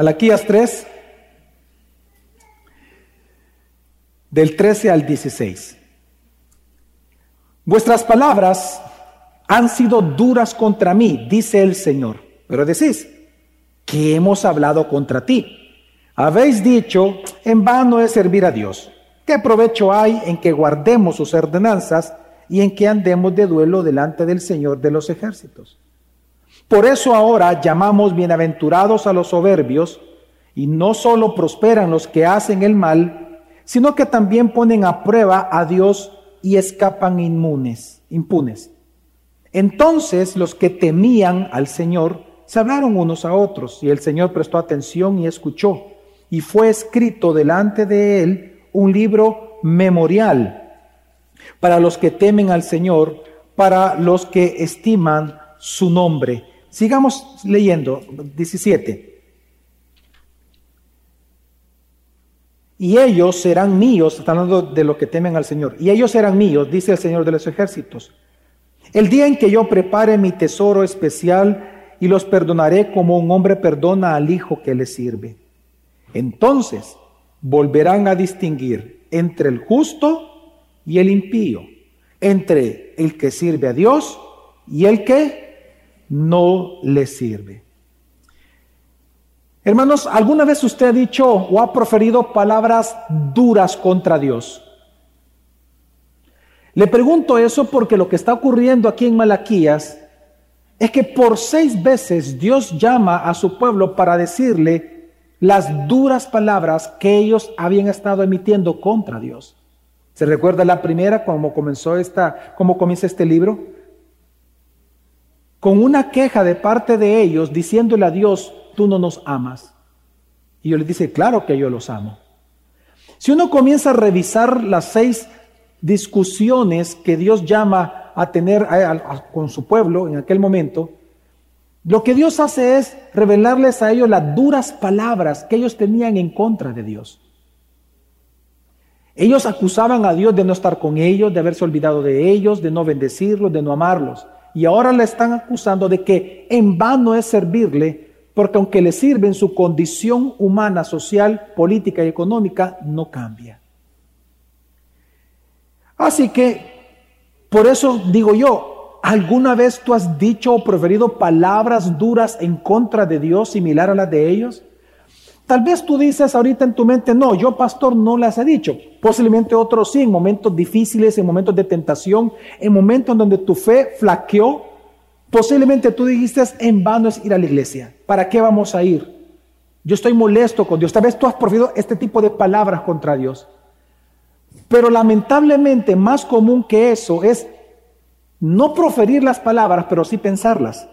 Malaquías 3, del 13 al 16. Vuestras palabras han sido duras contra mí, dice el Señor. Pero decís, que hemos hablado contra ti. Habéis dicho, en vano es servir a Dios. ¿Qué provecho hay en que guardemos sus ordenanzas y en que andemos de duelo delante del Señor de los ejércitos? Por eso ahora llamamos bienaventurados a los soberbios, y no solo prosperan los que hacen el mal, sino que también ponen a prueba a Dios y escapan inmunes, impunes. Entonces los que temían al Señor se hablaron unos a otros, y el Señor prestó atención y escuchó, y fue escrito delante de él un libro memorial para los que temen al Señor, para los que estiman su nombre. Sigamos leyendo, 17. Y ellos serán míos, está hablando de los que temen al Señor, y ellos serán míos, dice el Señor de los ejércitos. El día en que yo prepare mi tesoro especial y los perdonaré como un hombre perdona al hijo que le sirve. Entonces volverán a distinguir entre el justo y el impío, entre el que sirve a Dios y el que no le sirve. Hermanos, ¿alguna vez usted ha dicho o ha proferido palabras duras contra Dios? Le pregunto eso porque lo que está ocurriendo aquí en Malaquías es que por seis veces Dios llama a su pueblo para decirle las duras palabras que ellos habían estado emitiendo contra Dios. ¿Se recuerda la primera, cómo comenzó esta, cómo comienza este libro? Con una queja de parte de ellos diciéndole a Dios, tú no nos amas. Y yo le dice, claro que yo los amo. Si uno comienza a revisar las seis discusiones que Dios llama a tener con su pueblo en aquel momento, lo que Dios hace es revelarles a ellos las duras palabras que ellos tenían en contra de Dios. Ellos acusaban a Dios de no estar con ellos, de haberse olvidado de ellos, de no bendecirlos, de no amarlos. Y ahora le están acusando de que en vano es servirle, porque aunque le sirven, su condición humana, social, política y económica no cambia. Así que, por eso digo yo, ¿alguna vez tú has dicho o preferido palabras duras en contra de Dios similar a las de ellos? Tal vez tú dices ahorita en tu mente, no, yo pastor no las he dicho. Posiblemente otros sí, en momentos difíciles, en momentos de tentación, en momentos en donde tu fe flaqueó. Posiblemente tú dijiste, en vano es ir a la iglesia. ¿Para qué vamos a ir? Yo estoy molesto con Dios. Tal vez tú has proferido este tipo de palabras contra Dios. Pero lamentablemente más común que eso es no proferir las palabras, pero sí pensarlas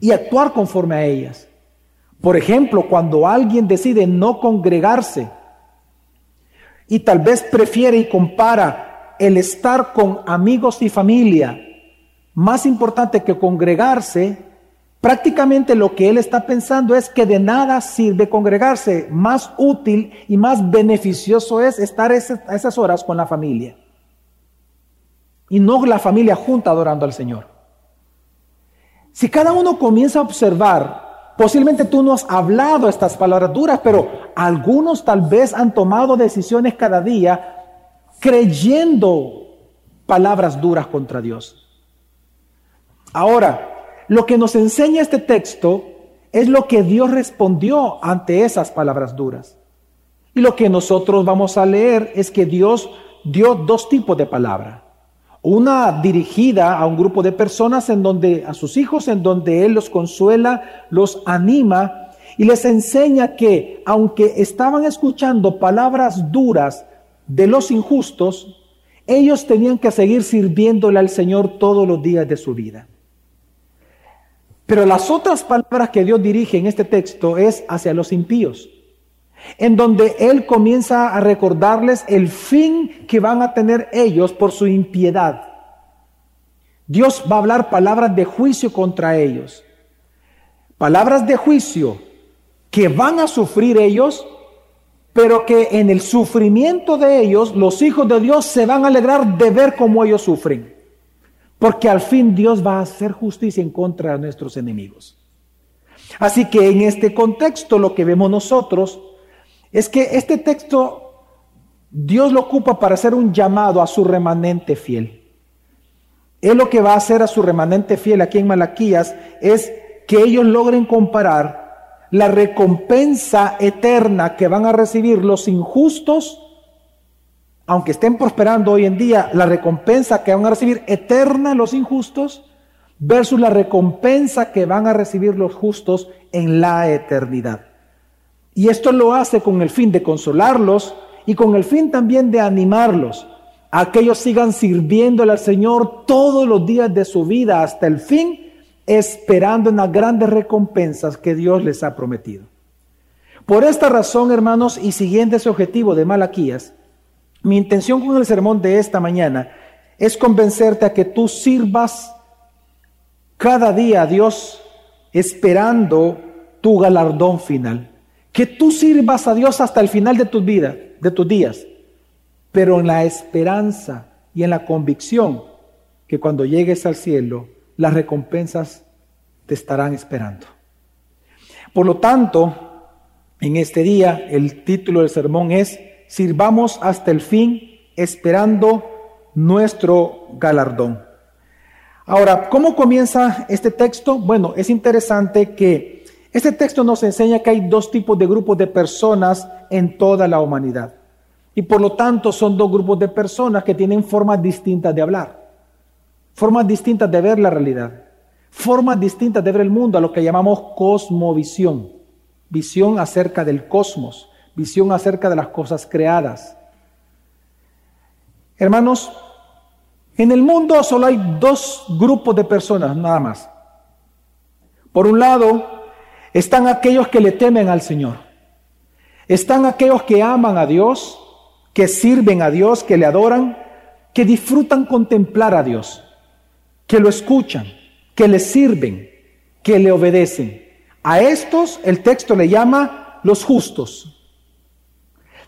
y actuar conforme a ellas. Por ejemplo, cuando alguien decide no congregarse y tal vez prefiere y compara el estar con amigos y familia más importante que congregarse, prácticamente lo que él está pensando es que de nada sirve congregarse, más útil y más beneficioso es estar a esas horas con la familia. Y no la familia junta adorando al Señor. Si cada uno comienza a observar Posiblemente tú no has hablado estas palabras duras, pero algunos tal vez han tomado decisiones cada día creyendo palabras duras contra Dios. Ahora, lo que nos enseña este texto es lo que Dios respondió ante esas palabras duras. Y lo que nosotros vamos a leer es que Dios dio dos tipos de palabra. Una dirigida a un grupo de personas en donde, a sus hijos, en donde Él los consuela, los anima y les enseña que aunque estaban escuchando palabras duras de los injustos, ellos tenían que seguir sirviéndole al Señor todos los días de su vida. Pero las otras palabras que Dios dirige en este texto es hacia los impíos en donde Él comienza a recordarles el fin que van a tener ellos por su impiedad. Dios va a hablar palabras de juicio contra ellos. Palabras de juicio que van a sufrir ellos, pero que en el sufrimiento de ellos los hijos de Dios se van a alegrar de ver cómo ellos sufren. Porque al fin Dios va a hacer justicia en contra de nuestros enemigos. Así que en este contexto lo que vemos nosotros es que este texto Dios lo ocupa para hacer un llamado a su remanente fiel. Él lo que va a hacer a su remanente fiel aquí en Malaquías es que ellos logren comparar la recompensa eterna que van a recibir los injustos, aunque estén prosperando hoy en día, la recompensa que van a recibir eterna los injustos, versus la recompensa que van a recibir los justos en la eternidad. Y esto lo hace con el fin de consolarlos y con el fin también de animarlos a que ellos sigan sirviéndole al Señor todos los días de su vida hasta el fin, esperando en las grandes recompensas que Dios les ha prometido. Por esta razón, hermanos, y siguiendo ese objetivo de Malaquías, mi intención con el sermón de esta mañana es convencerte a que tú sirvas cada día a Dios esperando tu galardón final. Que tú sirvas a Dios hasta el final de tu vida, de tus días, pero en la esperanza y en la convicción que cuando llegues al cielo, las recompensas te estarán esperando. Por lo tanto, en este día el título del sermón es Sirvamos hasta el fin esperando nuestro galardón. Ahora, ¿cómo comienza este texto? Bueno, es interesante que este texto nos enseña que hay dos tipos de grupos de personas en toda la humanidad. Y por lo tanto son dos grupos de personas que tienen formas distintas de hablar, formas distintas de ver la realidad, formas distintas de ver el mundo, a lo que llamamos cosmovisión, visión acerca del cosmos, visión acerca de las cosas creadas. Hermanos, en el mundo solo hay dos grupos de personas, nada más. Por un lado, están aquellos que le temen al Señor. Están aquellos que aman a Dios, que sirven a Dios, que le adoran, que disfrutan contemplar a Dios, que lo escuchan, que le sirven, que le obedecen. A estos el texto le llama los justos.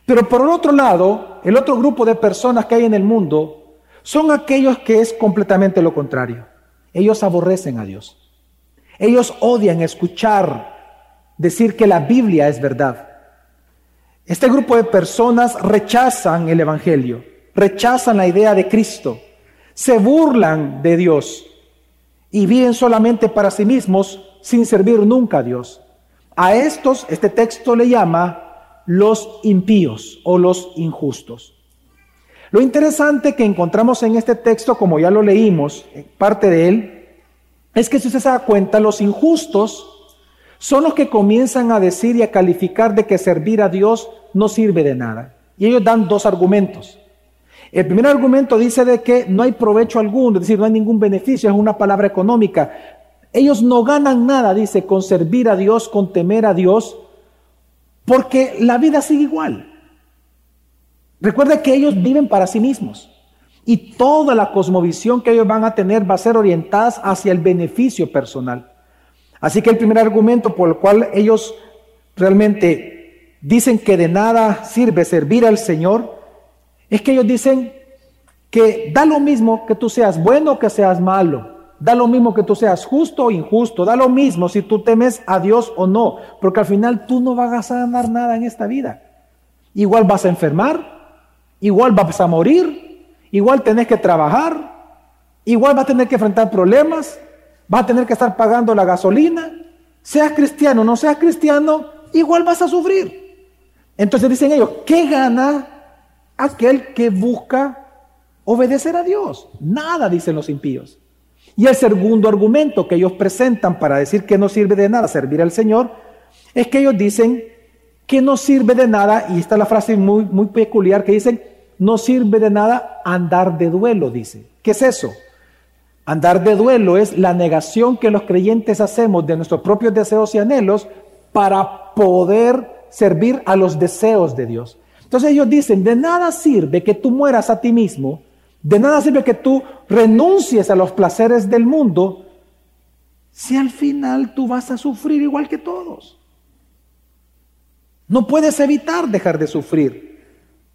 Pero por otro lado, el otro grupo de personas que hay en el mundo son aquellos que es completamente lo contrario. Ellos aborrecen a Dios. Ellos odian escuchar decir que la Biblia es verdad. Este grupo de personas rechazan el Evangelio, rechazan la idea de Cristo, se burlan de Dios y viven solamente para sí mismos sin servir nunca a Dios. A estos este texto le llama los impíos o los injustos. Lo interesante que encontramos en este texto, como ya lo leímos, parte de él, es que si usted se da cuenta, los injustos son los que comienzan a decir y a calificar de que servir a Dios no sirve de nada. Y ellos dan dos argumentos. El primer argumento dice de que no hay provecho alguno, es decir, no hay ningún beneficio, es una palabra económica. Ellos no ganan nada, dice, con servir a Dios, con temer a Dios, porque la vida sigue igual. Recuerda que ellos viven para sí mismos y toda la cosmovisión que ellos van a tener va a ser orientada hacia el beneficio personal. Así que el primer argumento por el cual ellos realmente dicen que de nada sirve servir al Señor es que ellos dicen que da lo mismo que tú seas bueno o que seas malo. Da lo mismo que tú seas justo o injusto. Da lo mismo si tú temes a Dios o no. Porque al final tú no vas a ganar nada en esta vida. Igual vas a enfermar, igual vas a morir, igual tenés que trabajar, igual vas a tener que enfrentar problemas, vas a tener que estar pagando la gasolina, seas cristiano o no seas cristiano, igual vas a sufrir. Entonces dicen ellos, ¿qué gana aquel que busca obedecer a Dios? Nada, dicen los impíos. Y el segundo argumento que ellos presentan para decir que no sirve de nada servir al Señor es que ellos dicen que no sirve de nada, y esta es la frase muy, muy peculiar que dicen, no sirve de nada andar de duelo, dice. ¿Qué es eso? Andar de duelo es la negación que los creyentes hacemos de nuestros propios deseos y anhelos para poder servir a los deseos de Dios. Entonces ellos dicen, de nada sirve que tú mueras a ti mismo, de nada sirve que tú renuncies a los placeres del mundo, si al final tú vas a sufrir igual que todos. No puedes evitar dejar de sufrir.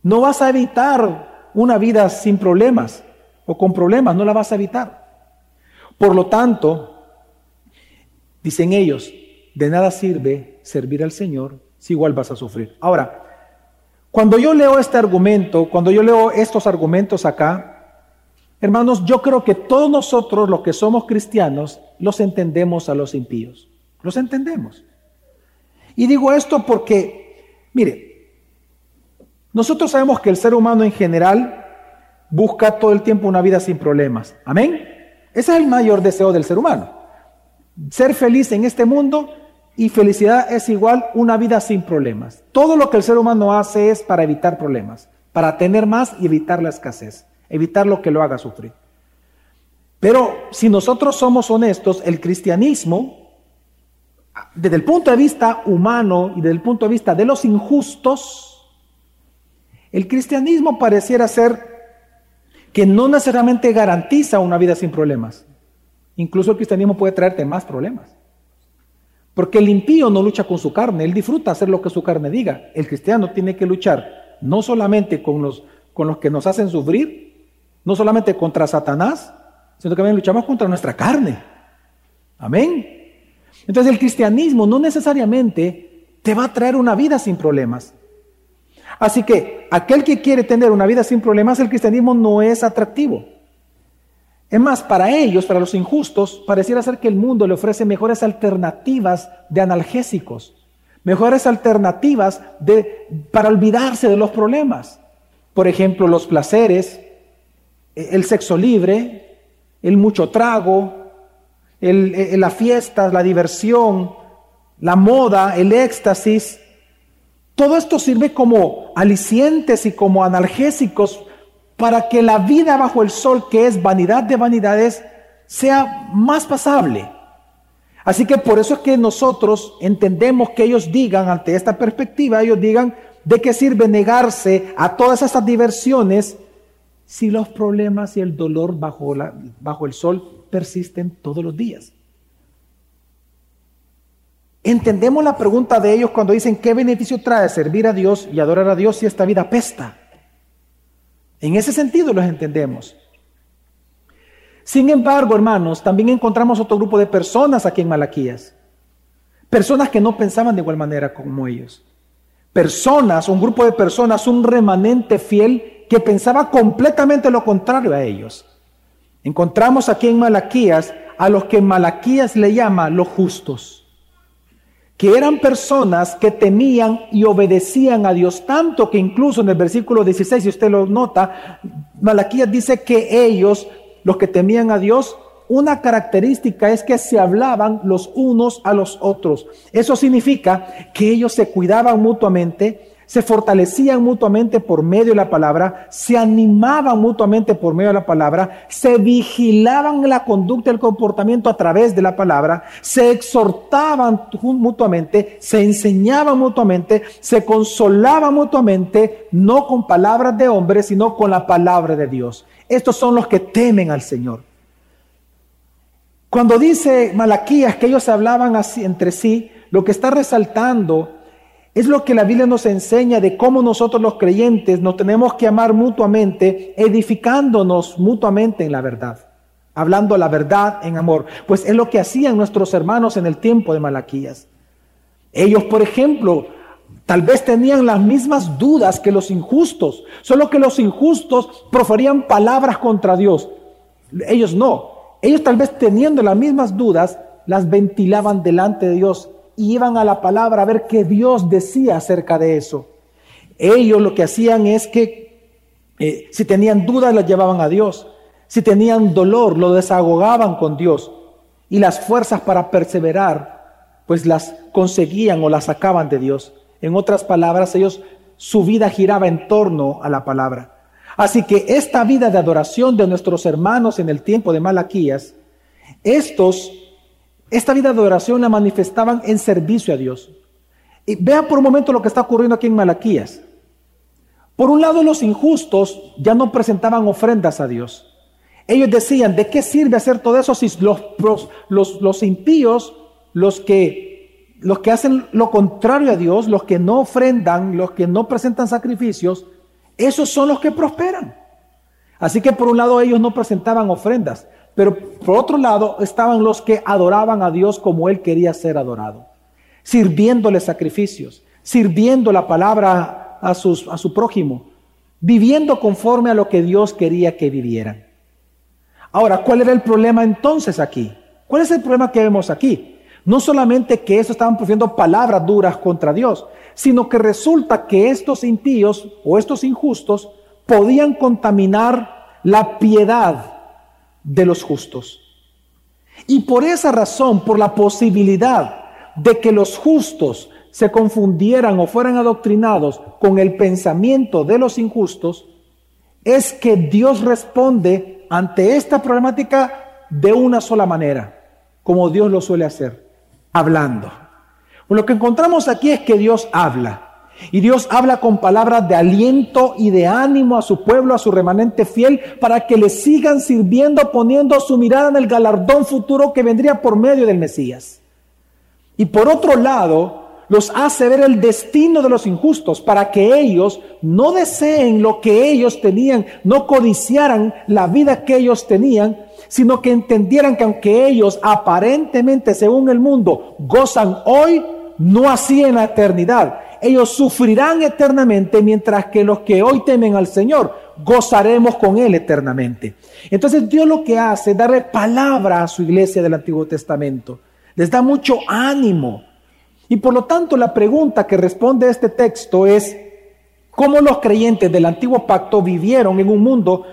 No vas a evitar una vida sin problemas o con problemas, no la vas a evitar. Por lo tanto, dicen ellos, de nada sirve servir al Señor si igual vas a sufrir. Ahora, cuando yo leo este argumento, cuando yo leo estos argumentos acá, hermanos, yo creo que todos nosotros los que somos cristianos los entendemos a los impíos. Los entendemos. Y digo esto porque, mire, nosotros sabemos que el ser humano en general busca todo el tiempo una vida sin problemas. Amén. Ese es el mayor deseo del ser humano. Ser feliz en este mundo y felicidad es igual una vida sin problemas. Todo lo que el ser humano hace es para evitar problemas, para tener más y evitar la escasez, evitar lo que lo haga sufrir. Pero si nosotros somos honestos, el cristianismo, desde el punto de vista humano y desde el punto de vista de los injustos, el cristianismo pareciera ser que no necesariamente garantiza una vida sin problemas. Incluso el cristianismo puede traerte más problemas. Porque el impío no lucha con su carne, él disfruta hacer lo que su carne diga. El cristiano tiene que luchar no solamente con los, con los que nos hacen sufrir, no solamente contra Satanás, sino que también luchamos contra nuestra carne. Amén. Entonces el cristianismo no necesariamente te va a traer una vida sin problemas. Así que aquel que quiere tener una vida sin problemas, el cristianismo no es atractivo. Es más, para ellos, para los injustos, pareciera ser que el mundo le ofrece mejores alternativas de analgésicos, mejores alternativas de, para olvidarse de los problemas. Por ejemplo, los placeres, el sexo libre, el mucho trago, el, la fiesta, la diversión, la moda, el éxtasis, todo esto sirve como alicientes y como analgésicos para que la vida bajo el sol, que es vanidad de vanidades, sea más pasable. Así que por eso es que nosotros entendemos que ellos digan, ante esta perspectiva, ellos digan, ¿de qué sirve negarse a todas esas diversiones si los problemas y el dolor bajo, bajo el sol persisten todos los días? Entendemos la pregunta de ellos cuando dicen, ¿qué beneficio trae servir a Dios y adorar a Dios si esta vida pesta? En ese sentido los entendemos. Sin embargo, hermanos, también encontramos otro grupo de personas aquí en Malaquías. Personas que no pensaban de igual manera como ellos. Personas, un grupo de personas, un remanente fiel que pensaba completamente lo contrario a ellos. Encontramos aquí en Malaquías a los que Malaquías le llama los justos que eran personas que temían y obedecían a Dios tanto que incluso en el versículo 16, si usted lo nota, Malaquías dice que ellos, los que temían a Dios, una característica es que se hablaban los unos a los otros. Eso significa que ellos se cuidaban mutuamente, se fortalecían mutuamente por medio de la palabra, se animaban mutuamente por medio de la palabra, se vigilaban la conducta y el comportamiento a través de la palabra, se exhortaban mutuamente, se enseñaban mutuamente, se consolaban mutuamente, no con palabras de hombres, sino con la palabra de Dios. Estos son los que temen al Señor. Cuando dice Malaquías que ellos hablaban así entre sí, lo que está resaltando es lo que la Biblia nos enseña de cómo nosotros los creyentes nos tenemos que amar mutuamente, edificándonos mutuamente en la verdad, hablando la verdad en amor. Pues es lo que hacían nuestros hermanos en el tiempo de Malaquías. Ellos, por ejemplo, tal vez tenían las mismas dudas que los injustos, solo que los injustos proferían palabras contra Dios. Ellos no. Ellos tal vez teniendo las mismas dudas, las ventilaban delante de Dios y iban a la palabra a ver qué Dios decía acerca de eso. Ellos lo que hacían es que eh, si tenían dudas las llevaban a Dios, si tenían dolor lo desahogaban con Dios y las fuerzas para perseverar pues las conseguían o las sacaban de Dios. En otras palabras, ellos su vida giraba en torno a la palabra. Así que esta vida de adoración de nuestros hermanos en el tiempo de Malaquías, estos esta vida de oración la manifestaban en servicio a Dios. Y vea por un momento lo que está ocurriendo aquí en Malaquías. Por un lado, los injustos ya no presentaban ofrendas a Dios. Ellos decían, ¿de qué sirve hacer todo eso si los, los, los impíos, los que, los que hacen lo contrario a Dios, los que no ofrendan, los que no presentan sacrificios, esos son los que prosperan? Así que por un lado ellos no presentaban ofrendas, pero por otro lado estaban los que adoraban a Dios como Él quería ser adorado. sirviéndole sacrificios, sirviendo la palabra a, a su prójimo, viviendo conforme a lo que Dios quería que vivieran. Ahora, ¿cuál era el problema entonces aquí? ¿Cuál es el problema que vemos aquí? No solamente que estos estaban profiriendo palabras duras contra Dios, sino que resulta que estos impíos o estos injustos podían contaminar la piedad de los justos. Y por esa razón, por la posibilidad de que los justos se confundieran o fueran adoctrinados con el pensamiento de los injustos, es que Dios responde ante esta problemática de una sola manera, como Dios lo suele hacer, hablando. Lo que encontramos aquí es que Dios habla. Y Dios habla con palabras de aliento y de ánimo a su pueblo, a su remanente fiel, para que le sigan sirviendo, poniendo su mirada en el galardón futuro que vendría por medio del Mesías. Y por otro lado, los hace ver el destino de los injustos para que ellos no deseen lo que ellos tenían, no codiciaran la vida que ellos tenían, sino que entendieran que aunque ellos aparentemente, según el mundo, gozan hoy, no así en la eternidad ellos sufrirán eternamente, mientras que los que hoy temen al Señor gozaremos con Él eternamente. Entonces Dios lo que hace es darle palabra a su iglesia del Antiguo Testamento. Les da mucho ánimo. Y por lo tanto la pregunta que responde este texto es, ¿cómo los creyentes del Antiguo Pacto vivieron en un mundo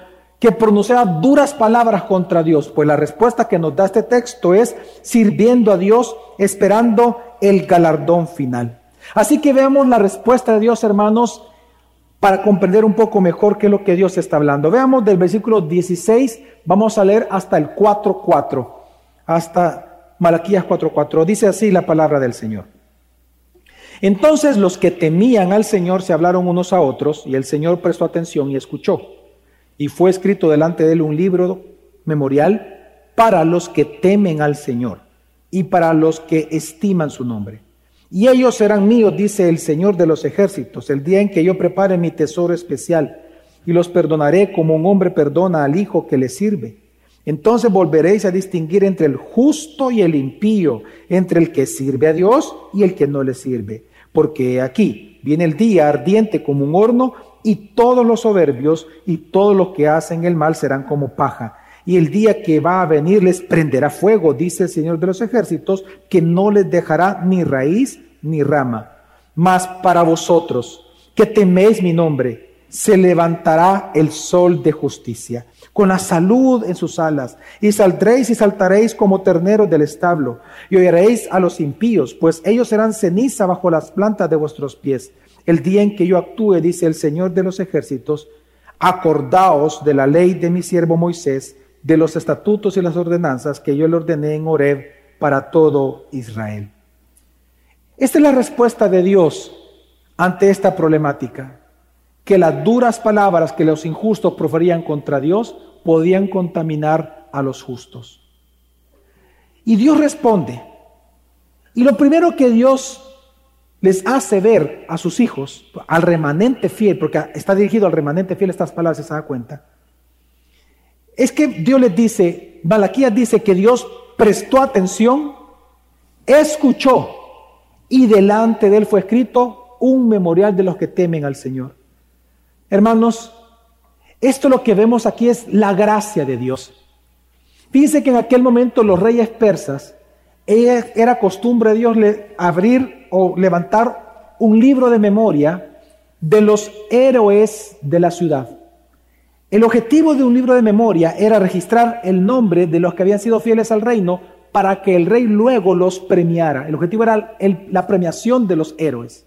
que pronunciaba duras palabras contra Dios? Pues la respuesta que nos da este texto es sirviendo a Dios, esperando el galardón final. Así que veamos la respuesta de Dios, hermanos, para comprender un poco mejor qué es lo que Dios está hablando. Veamos del versículo 16, vamos a leer hasta el 4.4, hasta Malaquías 4.4. Dice así la palabra del Señor. Entonces los que temían al Señor se hablaron unos a otros y el Señor prestó atención y escuchó. Y fue escrito delante de él un libro memorial para los que temen al Señor y para los que estiman su nombre. Y ellos serán míos, dice el Señor de los ejércitos, el día en que yo prepare mi tesoro especial, y los perdonaré como un hombre perdona al hijo que le sirve. Entonces volveréis a distinguir entre el justo y el impío, entre el que sirve a Dios y el que no le sirve. Porque aquí viene el día ardiente como un horno, y todos los soberbios y todos los que hacen el mal serán como paja. Y el día que va a venir les prenderá fuego, dice el Señor de los ejércitos, que no les dejará ni raíz ni rama. Mas para vosotros, que teméis mi nombre, se levantará el sol de justicia, con la salud en sus alas, y saldréis y saltaréis como terneros del establo, y oiréis a los impíos, pues ellos serán ceniza bajo las plantas de vuestros pies. El día en que yo actúe, dice el Señor de los ejércitos, acordaos de la ley de mi siervo Moisés, de los estatutos y las ordenanzas que yo le ordené en Horeb para todo Israel. Esta es la respuesta de Dios ante esta problemática, que las duras palabras que los injustos proferían contra Dios podían contaminar a los justos. Y Dios responde. Y lo primero que Dios les hace ver a sus hijos, al remanente fiel, porque está dirigido al remanente fiel estas palabras, se da cuenta, es que Dios les dice, Malaquías dice que Dios prestó atención, escuchó y delante de él fue escrito un memorial de los que temen al Señor. Hermanos, esto lo que vemos aquí es la gracia de Dios. Fíjense que en aquel momento los reyes persas, era costumbre de Dios abrir o levantar un libro de memoria de los héroes de la ciudad. El objetivo de un libro de memoria era registrar el nombre de los que habían sido fieles al reino para que el rey luego los premiara. El objetivo era la premiación de los héroes.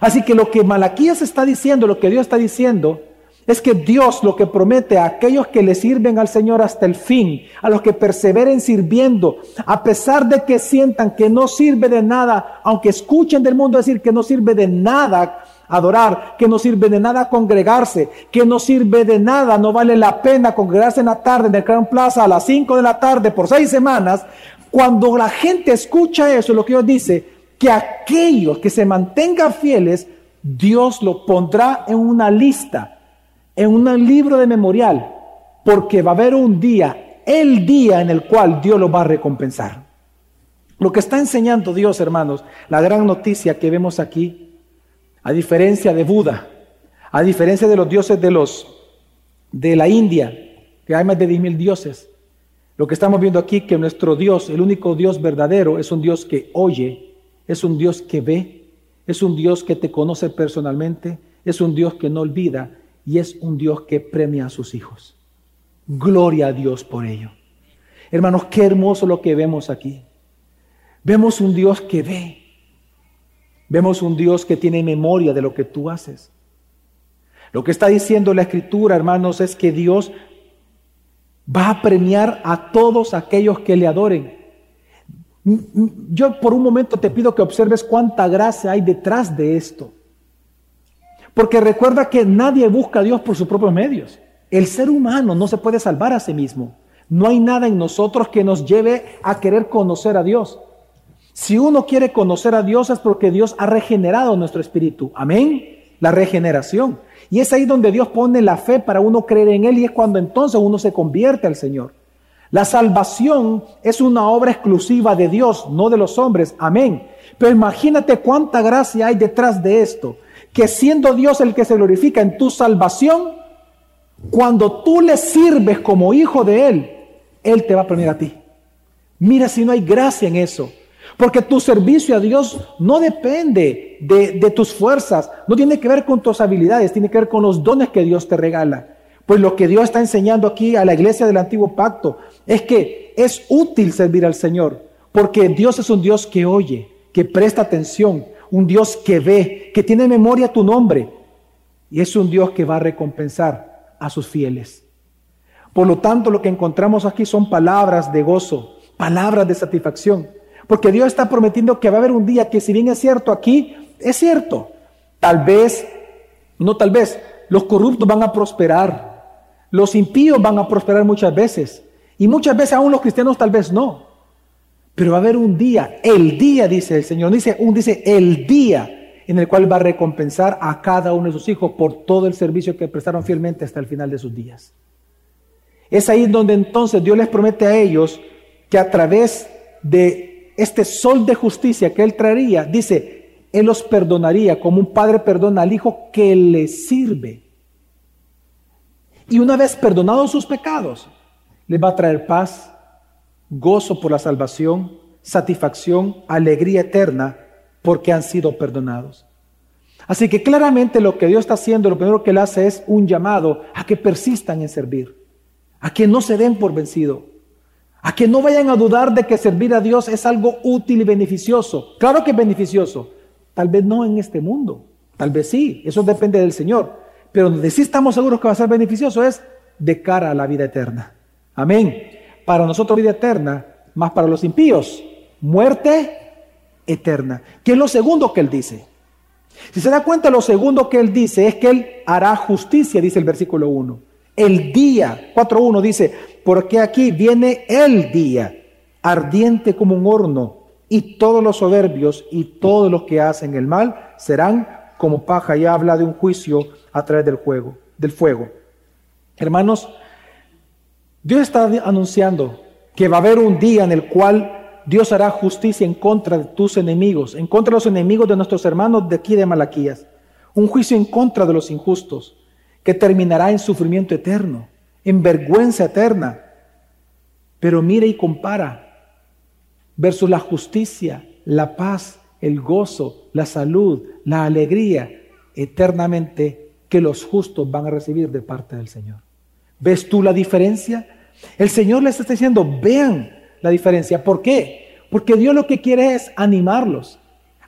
Así que lo que Malaquías está diciendo, lo que Dios está diciendo, es que Dios lo que promete a aquellos que le sirven al Señor hasta el fin, a los que perseveren sirviendo, a pesar de que sientan que no sirve de nada, aunque escuchen del mundo decir que no sirve de nada adorar, que no sirve de nada congregarse, que no sirve de nada, no vale la pena congregarse en la tarde en el Gran Plaza a las 5 de la tarde por seis semanas, cuando la gente escucha eso, lo que Dios dice, que aquellos que se mantengan fieles, Dios lo pondrá en una lista, en un libro de memorial, porque va a haber un día, el día en el cual Dios lo va a recompensar. Lo que está enseñando Dios, hermanos, la gran noticia que vemos aquí, a diferencia de Buda, a diferencia de los dioses de los de la India, que hay más de 10.000 dioses, lo que estamos viendo aquí que nuestro Dios, el único Dios verdadero, es un Dios que oye, es un Dios que ve, es un Dios que te conoce personalmente, es un Dios que no olvida y es un Dios que premia a sus hijos. Gloria a Dios por ello. Hermanos, qué hermoso lo que vemos aquí. Vemos un Dios que ve. Vemos un Dios que tiene memoria de lo que tú haces. Lo que está diciendo la escritura, hermanos, es que Dios va a premiar a todos aquellos que le adoren. Yo por un momento te pido que observes cuánta gracia hay detrás de esto. Porque recuerda que nadie busca a Dios por sus propios medios. El ser humano no se puede salvar a sí mismo. No hay nada en nosotros que nos lleve a querer conocer a Dios. Si uno quiere conocer a Dios es porque Dios ha regenerado nuestro espíritu. Amén. La regeneración. Y es ahí donde Dios pone la fe para uno creer en Él y es cuando entonces uno se convierte al Señor. La salvación es una obra exclusiva de Dios, no de los hombres. Amén. Pero imagínate cuánta gracia hay detrás de esto. Que siendo Dios el que se glorifica en tu salvación, cuando tú le sirves como hijo de Él, Él te va a premiar a ti. Mira si no hay gracia en eso. Porque tu servicio a Dios no depende de, tus fuerzas, no tiene que ver con tus habilidades, tiene que ver con los dones que Dios te regala. Pues lo que Dios está enseñando aquí a la iglesia del antiguo pacto es que es útil servir al Señor, porque Dios es un Dios que oye, que presta atención, un Dios que ve, que tiene memoria tu nombre, y es un Dios que va a recompensar a sus fieles. Por lo tanto, lo que encontramos aquí son palabras de gozo, palabras de satisfacción. Porque Dios está prometiendo que va a haber un día que si bien es cierto aquí, es cierto. Tal vez, no tal vez, los corruptos van a prosperar. Los impíos van a prosperar muchas veces. Y muchas veces aún los cristianos tal vez no. Pero va a haber un día, el día, dice el Señor, dice, un, dice el día en el cual va a recompensar a cada uno de sus hijos por todo el servicio que prestaron fielmente hasta el final de sus días. Es ahí donde entonces Dios les promete a ellos que a través de este sol de justicia que Él traería, dice, Él los perdonaría como un padre perdona al hijo que le sirve. Y una vez perdonados sus pecados, les va a traer paz, gozo por la salvación, satisfacción, alegría eterna, porque han sido perdonados. Así que claramente lo que Dios está haciendo, lo primero que Él hace es un llamado a que persistan en servir, a que no se den por vencido a que no vayan a dudar de que servir a Dios es algo útil y beneficioso. Claro que es beneficioso. Tal vez no en este mundo. Tal vez sí. Eso depende del Señor. Pero donde sí estamos seguros que va a ser beneficioso es de cara a la vida eterna. Amén. Para nosotros vida eterna, más para los impíos, muerte eterna. ¿Qué es lo segundo que él dice? Si se da cuenta, lo segundo que él dice es que él hará justicia, dice el versículo 1. El día, 4.1 dice, porque aquí viene el día, ardiente como un horno, y todos los soberbios y todos los que hacen el mal serán como paja. Y habla de un juicio a través del fuego, del fuego. Hermanos, Dios está anunciando que va a haber un día en el cual Dios hará justicia en contra de tus enemigos, en contra de los enemigos de nuestros hermanos de aquí de Malaquías. Un juicio en contra de los injustos que terminará en sufrimiento eterno, en vergüenza eterna. Pero mire y compara versus la justicia, la paz, el gozo, la salud, la alegría eternamente que los justos van a recibir de parte del Señor. ¿Ves tú la diferencia? El Señor les está diciendo, vean la diferencia. ¿Por qué? Porque Dios lo que quiere es animarlos,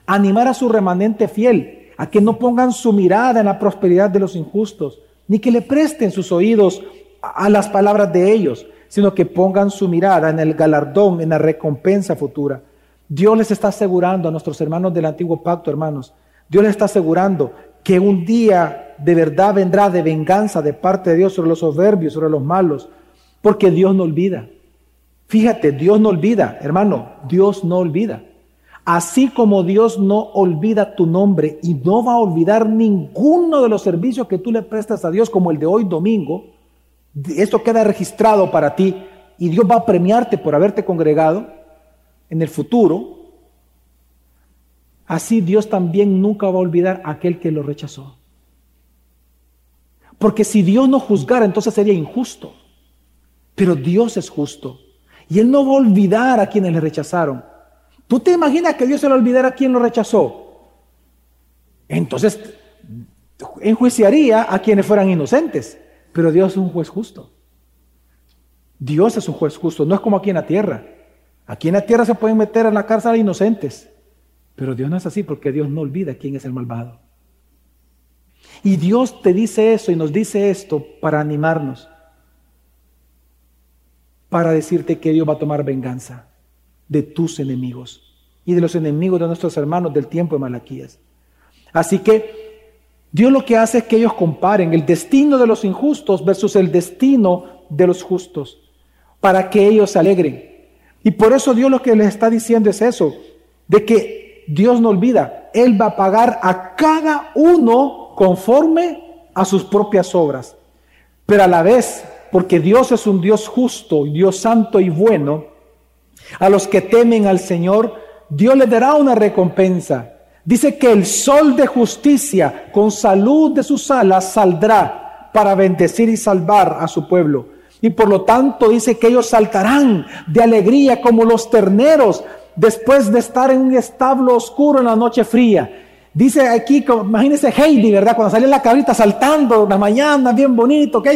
animar a su remanente fiel, a que no pongan su mirada en la prosperidad de los injustos, ni que le presten sus oídos a las palabras de ellos, sino que pongan su mirada en el galardón, en la recompensa futura. Dios les está asegurando a nuestros hermanos del antiguo pacto, hermanos, Dios les está asegurando que un día de verdad vendrá de venganza de parte de Dios sobre los soberbios, sobre los malos, porque Dios no olvida. Fíjate, Dios no olvida, hermano, Dios no olvida. Así como Dios no olvida tu nombre y no va a olvidar ninguno de los servicios que tú le prestas a Dios, como el de hoy domingo, esto queda registrado para ti y Dios va a premiarte por haberte congregado. en el futuro, así Dios también nunca va a olvidar a aquel que lo rechazó. Porque si Dios no juzgara, entonces sería injusto. Pero Dios es justo. Y Él no va a olvidar a quienes le rechazaron. ¿Tú te imaginas que Dios se lo olvidara a quien lo rechazó? Entonces enjuiciaría a quienes fueran inocentes. Pero Dios es un juez justo. Dios es un juez justo. No es como aquí en la tierra. Aquí en la tierra se pueden meter en la cárcel a inocentes. Pero Dios no es así porque Dios no olvida quién es el malvado. Y Dios te dice eso y nos dice esto para animarnos, para decirte que Dios va a tomar venganza de tus enemigos y de los enemigos de nuestros hermanos del tiempo de Malaquías. Así que Dios lo que hace es que ellos comparen el destino de los injustos versus el destino de los justos, para que ellos se alegren. Y por eso Dios lo que les está diciendo es eso, de que Dios no olvida, Él va a pagar a cada uno conforme a sus propias obras. Pero a la vez, porque Dios es un Dios justo, Dios santo y bueno, a los que temen al Señor, Dios les dará una recompensa. Dice que el sol de justicia con salud de sus alas saldrá para bendecir y salvar a su pueblo. Y por lo tanto dice que ellos saltarán de alegría como los terneros después de estar en un establo oscuro en la noche fría. Dice aquí, imagínense Heidi, ¿verdad? Cuando sale la cabrita saltando la mañana, bien bonito, ¿ok?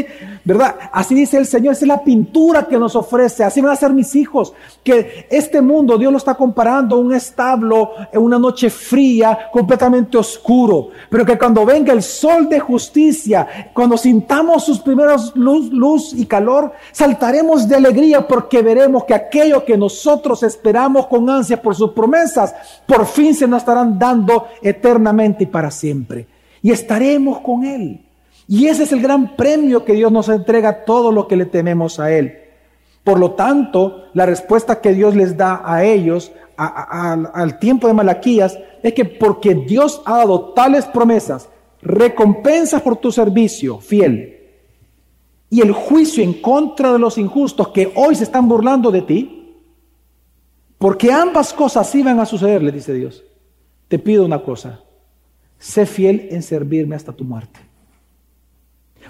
¿Verdad? Así dice el Señor, esa es la pintura que nos ofrece, así van a ser mis hijos, que este mundo Dios lo está comparando a un establo en una noche fría, completamente oscuro, pero que cuando venga el sol de justicia, cuando sintamos sus primeros luz, luz y calor, saltaremos de alegría porque veremos que aquello que nosotros esperamos con ansia por sus promesas, por fin se nos estarán dando eternamente eternamente y para siempre. Y estaremos con Él. Y ese es el gran premio que Dios nos entrega a todo lo que le tememos a Él. Por lo tanto, la respuesta que Dios les da a ellos al tiempo de Malaquías es que porque Dios ha dado tales promesas, recompensas por tu servicio fiel y el juicio en contra de los injustos que hoy se están burlando de ti, porque ambas cosas iban a suceder, le dice Dios te pido una cosa, sé fiel en servirme hasta tu muerte.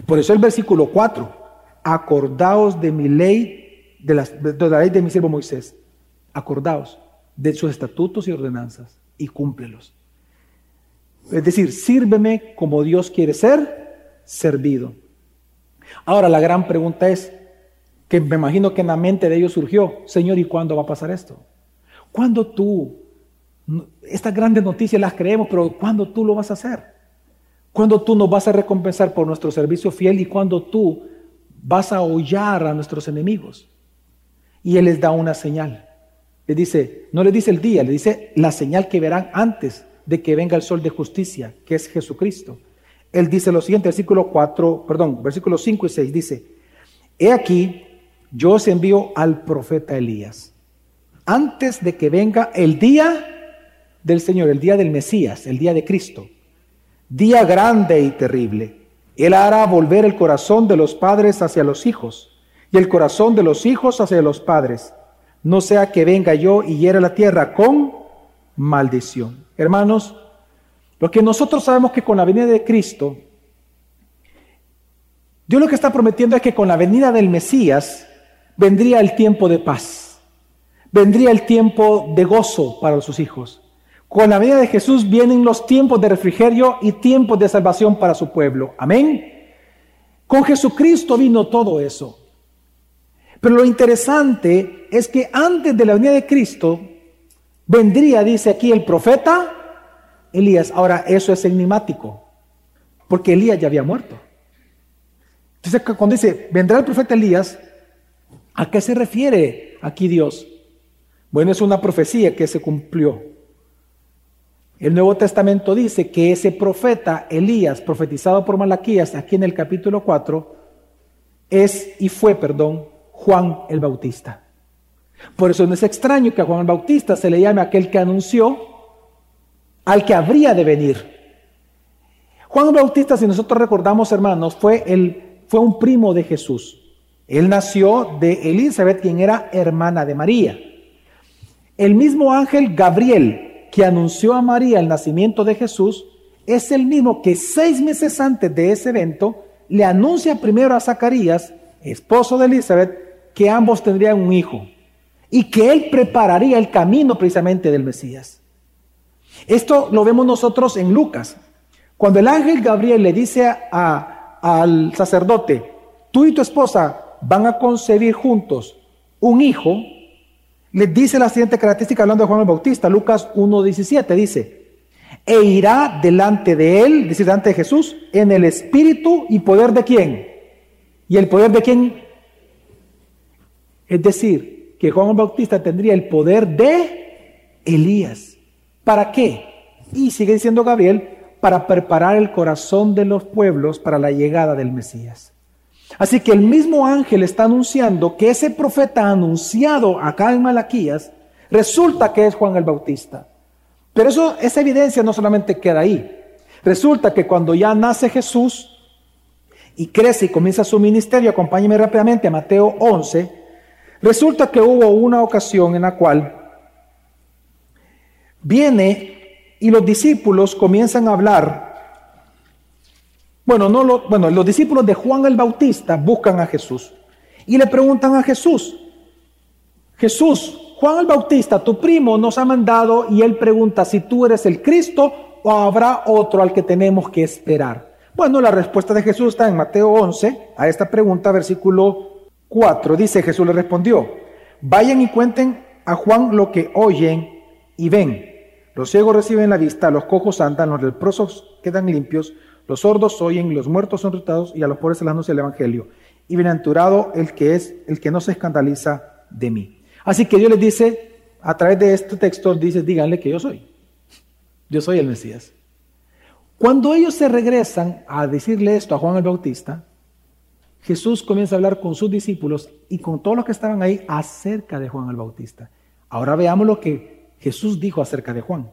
Por eso el versículo 4, acordaos de mi ley, de, de la ley de mi siervo Moisés, acordaos de sus estatutos y ordenanzas y cúmplelos. Es decir, sírveme como Dios quiere ser servido. Ahora la gran pregunta es, que me imagino que en la mente de ellos surgió, Señor, ¿y cuándo va a pasar esto? ¿Cuándo tú estas grandes noticias las creemos, pero ¿cuándo tú lo vas a hacer? ¿Cuándo tú nos vas a recompensar por nuestro servicio fiel y cuándo tú vas a hollar a nuestros enemigos? Y Él les da una señal. Le dice, no le dice el día, le dice la señal que verán antes de que venga el sol de justicia, que es Jesucristo. Él dice lo siguiente, versículo 4, perdón, versículos 5 y 6, dice, He aquí, yo os envío al profeta Elías, antes de que venga el día del Señor, el día del Mesías, el día de Cristo. Día grande y terrible. Él hará volver el corazón de los padres hacia los hijos y el corazón de los hijos hacia los padres. No sea que venga yo y hiera la tierra con maldición. Hermanos, lo que nosotros sabemos que con la venida de Cristo, Dios lo que está prometiendo es que con la venida del Mesías vendría el tiempo de paz, vendría el tiempo de gozo para sus hijos. Con la venida de Jesús vienen los tiempos de refrigerio y tiempos de salvación para su pueblo. Amén. Con Jesucristo vino todo eso. Pero lo interesante es que antes de la venida de Cristo vendría, dice aquí el profeta Elías. Ahora, eso es enigmático, porque Elías ya había muerto. Entonces, cuando dice, vendrá el profeta Elías, ¿a qué se refiere aquí Dios? Bueno, es una profecía que se cumplió. El Nuevo Testamento dice que ese profeta, Elías, profetizado por Malaquías, aquí en el capítulo 4, es y fue, perdón, Juan el Bautista. Por eso no es extraño que a Juan el Bautista se le llame aquel que anunció al que habría de venir. Juan el Bautista, si nosotros recordamos, hermanos, fue, el, fue un primo de Jesús. Él nació de Elizabeth, quien era hermana de María. El mismo ángel Gabriel que anunció a María el nacimiento de Jesús es el mismo que seis meses antes de ese evento le anuncia primero a Zacarías, esposo de Elizabeth, que ambos tendrían un hijo y que él prepararía el camino precisamente del Mesías. Esto lo vemos nosotros en Lucas. Cuando el ángel Gabriel le dice al sacerdote, tú y tu esposa van a concebir juntos un hijo, le dice la siguiente característica hablando de Juan el Bautista, Lucas 1.17, dice, e irá delante de él, dice delante de Jesús, en el espíritu y poder de quién. ¿Y el poder de quién? Es decir, que Juan el Bautista tendría el poder de Elías. ¿Para qué? Y sigue diciendo Gabriel, para preparar el corazón de los pueblos para la llegada del Mesías. Así que el mismo ángel está anunciando que ese profeta anunciado acá en Malaquías resulta que es Juan el Bautista. Pero eso, esa evidencia no solamente queda ahí. Resulta que cuando ya nace Jesús y crece y comienza su ministerio, acompáñeme rápidamente a Mateo 11, resulta que hubo una ocasión en la cual viene y los discípulos comienzan a hablar. Bueno, no lo, bueno, los discípulos de Juan el Bautista buscan a Jesús y le preguntan a Jesús, Jesús, Juan el Bautista, tu primo, nos ha mandado y él pregunta si tú eres el Cristo o habrá otro al que tenemos que esperar. Bueno, la respuesta de Jesús está en Mateo 11, a esta pregunta, versículo 4. Dice, Jesús le respondió, vayan y cuenten a Juan lo que oyen y ven. Los ciegos reciben la vista, los cojos andan, los leprosos quedan limpios, los sordos oyen, los muertos son tratados y a los pobres se les anuncia el Evangelio. Y bienaventurado el que es, el que no se escandaliza de mí. Así que Dios les dice, a través de este texto, dice, díganle que yo soy. Yo soy el Mesías. Cuando ellos se regresan a decirle esto a Juan el Bautista, Jesús comienza a hablar con sus discípulos y con todos los que estaban ahí acerca de Juan el Bautista. Ahora veamos lo que Jesús dijo acerca de Juan.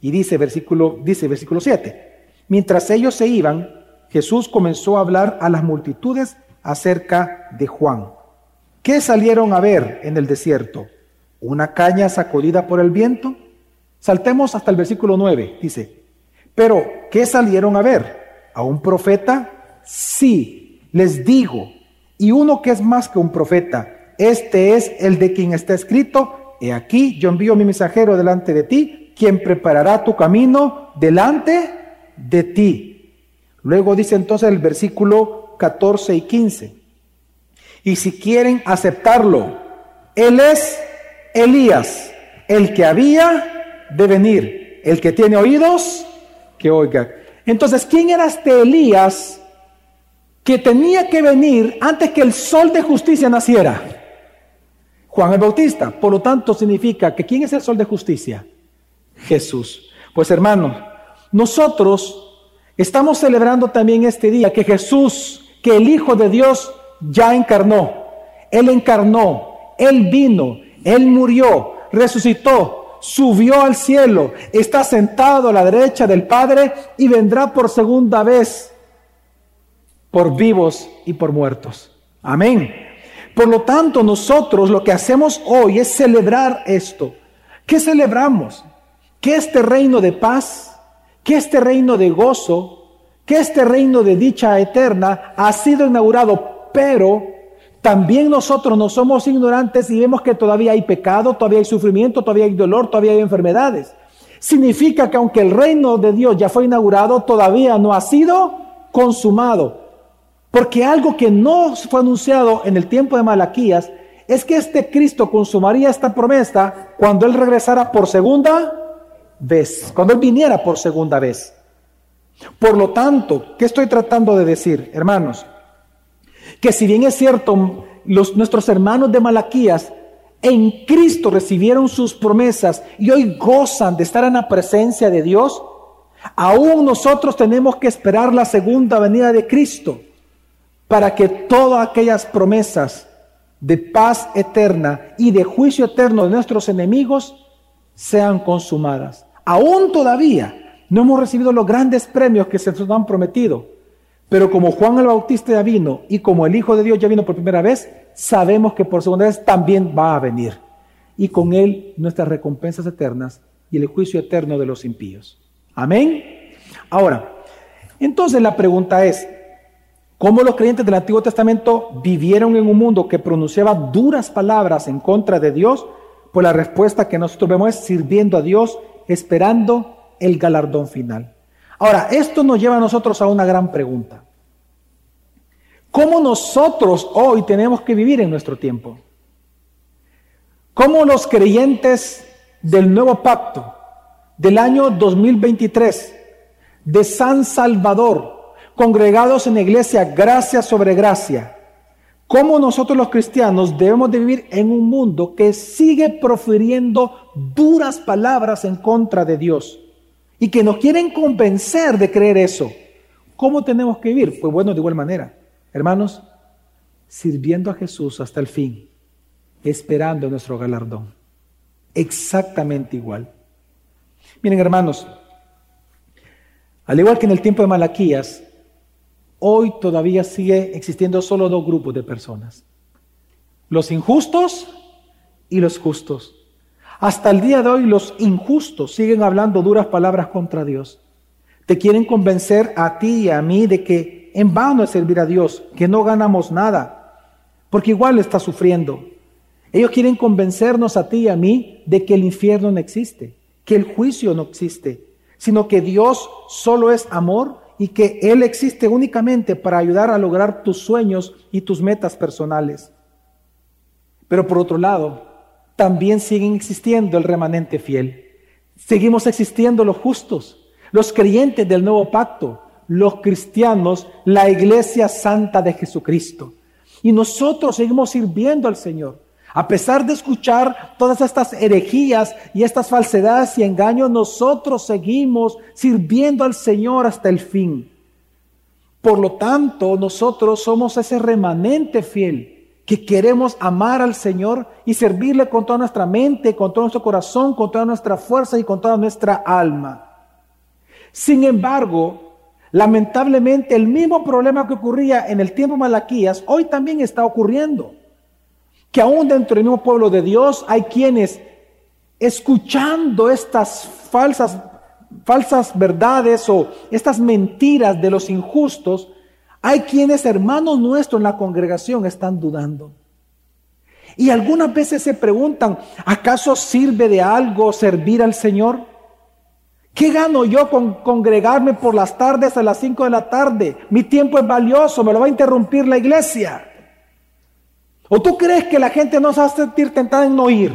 Y dice versículo, dice versículo 7. Mientras ellos se iban, Jesús comenzó a hablar a las multitudes acerca de Juan. ¿Qué salieron a ver en el desierto? ¿Una caña sacudida por el viento? Saltemos hasta el versículo 9. Dice, pero ¿qué salieron a ver? ¿A un profeta? Sí, les digo, y uno que es más que un profeta, este es el de quien está escrito, he aquí yo envío mi mensajero delante de ti, quien preparará tu camino delante de ti. Luego dice entonces el versículo 14 y 15. Y si quieren aceptarlo, Él es Elías, el que había de venir, el que tiene oídos, que oiga. Entonces, ¿quién era este Elías que tenía que venir antes que el sol de justicia naciera? Juan el Bautista. Por lo tanto, significa que ¿quién es el sol de justicia? Jesús. Pues hermanos, nosotros estamos celebrando también este día que Jesús, que el Hijo de Dios, ya encarnó. Él encarnó, Él vino, Él murió, resucitó, subió al cielo, está sentado a la derecha del Padre y vendrá por segunda vez por vivos y por muertos. Amén. Por lo tanto, nosotros lo que hacemos hoy es celebrar esto. ¿Qué celebramos? Que este reino de paz, que este reino de gozo, que este reino de dicha eterna ha sido inaugurado pero también nosotros no somos ignorantes y vemos que todavía hay pecado, todavía hay sufrimiento, todavía hay dolor, todavía hay enfermedades. Significa que aunque el reino de Dios ya fue inaugurado, todavía no ha sido consumado. Porque algo que no fue anunciado en el tiempo de Malaquías es que este Cristo consumaría esta promesa cuando Él regresara por segunda vez, cuando Él viniera por segunda vez. Por lo tanto, ¿qué estoy tratando de decir, hermanos? que si bien es cierto, los, nuestros hermanos de Malaquías en Cristo recibieron sus promesas y hoy gozan de estar en la presencia de Dios, aún nosotros tenemos que esperar la segunda venida de Cristo para que todas aquellas promesas de paz eterna y de juicio eterno de nuestros enemigos sean consumadas. Aún todavía no hemos recibido los grandes premios que se nos han prometido, pero como Juan el Bautista ya vino y como el Hijo de Dios ya vino por primera vez, sabemos que por segunda vez también va a venir. y con él nuestras recompensas eternas y el juicio eterno de los impíos. Amén. Ahora, entonces la pregunta es, ¿cómo los creyentes del Antiguo Testamento vivieron en un mundo que pronunciaba duras palabras en contra de Dios? Pues la respuesta que nosotros vemos es sirviendo a Dios, esperando el galardón final. Ahora, esto nos lleva a nosotros a una gran pregunta. ¿Cómo nosotros hoy tenemos que vivir en nuestro tiempo? ¿Cómo los creyentes del nuevo pacto del año 2023 de San Salvador, congregados en la iglesia gracia sobre gracia, cómo nosotros los cristianos debemos de vivir en un mundo que sigue profiriendo duras palabras en contra de Dios y que nos quieren convencer de creer eso. ¿Cómo tenemos que vivir? Pues bueno, de igual manera, hermanos, sirviendo a Jesús hasta el fin, esperando nuestro galardón. Exactamente igual. Miren, hermanos, al igual que en el tiempo de Malaquías, hoy todavía sigue existiendo solo dos grupos de personas. Los injustos y los justos. Hasta el día de hoy los injustos siguen hablando duras palabras contra Dios. Te quieren convencer a ti y a mí de que en vano es servir a Dios, que no ganamos nada, porque igual está sufriendo. Ellos quieren convencernos a ti y a mí de que el infierno no existe, que el juicio no existe, sino que Dios solo es amor y que Él existe únicamente para ayudar a lograr tus sueños y tus metas personales. Pero por otro lado, también siguen existiendo el remanente fiel. Seguimos existiendo los justos, los creyentes del nuevo pacto, los cristianos, la iglesia santa de Jesucristo. Y nosotros seguimos sirviendo al Señor. A pesar de escuchar todas estas herejías y estas falsedades y engaños, nosotros seguimos sirviendo al Señor hasta el fin. Por lo tanto, nosotros somos ese remanente fiel que queremos amar al Señor y servirle con toda nuestra mente, con todo nuestro corazón, con toda nuestra fuerza y con toda nuestra alma. Sin embargo, lamentablemente el mismo problema que ocurría en el tiempo de Malaquías hoy también está ocurriendo que aún dentro del mismo pueblo de Dios hay quienes, escuchando estas falsas, falsas verdades o estas mentiras de los injustos, hay quienes, hermanos nuestros en la congregación, están dudando. Y algunas veces se preguntan, ¿acaso sirve de algo servir al Señor? ¿Qué gano yo con congregarme por las tardes a las 5 de la tarde? Mi tiempo es valioso, me lo va a interrumpir la iglesia. ¿O tú crees que la gente no se va a sentir tentada en no ir?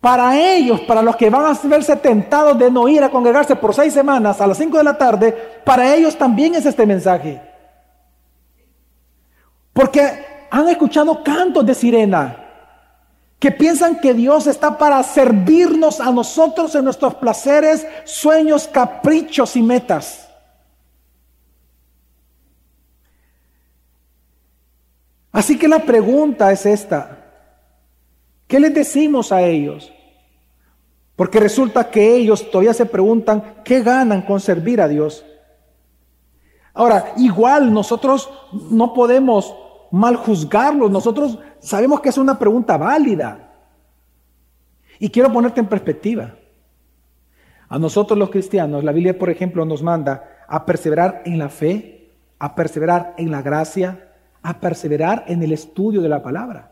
Para ellos, para los que van a verse tentados de no ir a congregarse por seis semanas a las cinco de la tarde, para ellos también es este mensaje. Porque han escuchado cantos de sirena que piensan que Dios está para servirnos a nosotros en nuestros placeres, sueños, caprichos y metas. Así que la pregunta es esta. ¿Qué les decimos a ellos? Porque resulta que ellos todavía se preguntan, ¿qué ganan con servir a Dios? Ahora, igual nosotros no podemos mal juzgarlos, nosotros sabemos que es una pregunta válida. Y quiero ponerte en perspectiva. A nosotros los cristianos, la Biblia, por ejemplo, nos manda a perseverar en la fe, a perseverar en la gracia, a perseverar en el estudio de la palabra.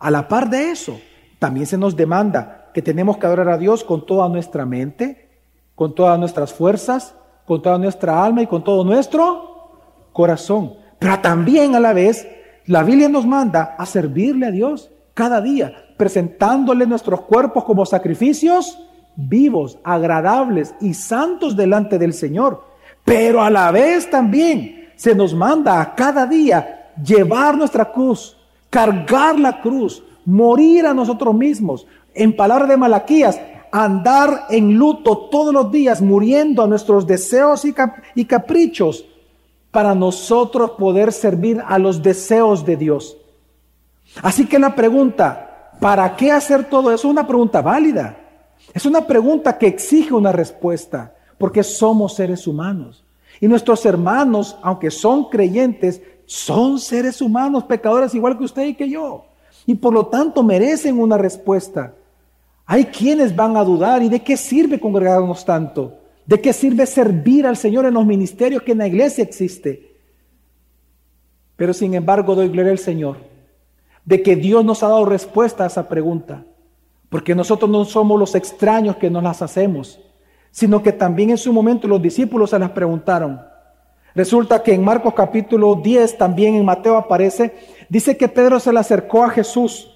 A la par de eso, también se nos demanda que tenemos que adorar a Dios con toda nuestra mente, con todas nuestras fuerzas, con toda nuestra alma y con todo nuestro corazón. Pero también a la vez, la Biblia nos manda a servirle a Dios cada día, presentándole nuestros cuerpos como sacrificios vivos, agradables y santos delante del Señor. Pero a la vez también se nos manda a cada día llevar nuestra cruz, cargar la cruz, morir a nosotros mismos. En palabras de Malaquías, andar en luto todos los días, muriendo a nuestros deseos y, y caprichos, para nosotros poder servir a los deseos de Dios. Así que la pregunta, ¿para qué hacer todo eso? Es una pregunta válida. Es una pregunta que exige una respuesta, porque somos seres humanos. Y nuestros hermanos, aunque son creyentes, son seres humanos, pecadores igual que usted y que yo. y por lo tanto merecen una respuesta. Hay quienes van a dudar y de qué sirve congregarnos tanto, de qué sirve servir al Señor en los ministerios que en la iglesia existe. Pero sin embargo doy gloria al Señor de que Dios nos ha dado respuesta a esa pregunta, porque nosotros no somos los extraños que nos las hacemos, sino que también en su momento los discípulos se las preguntaron. Resulta que en Marcos capítulo 10, también en Mateo aparece, dice que Pedro se le acercó a Jesús.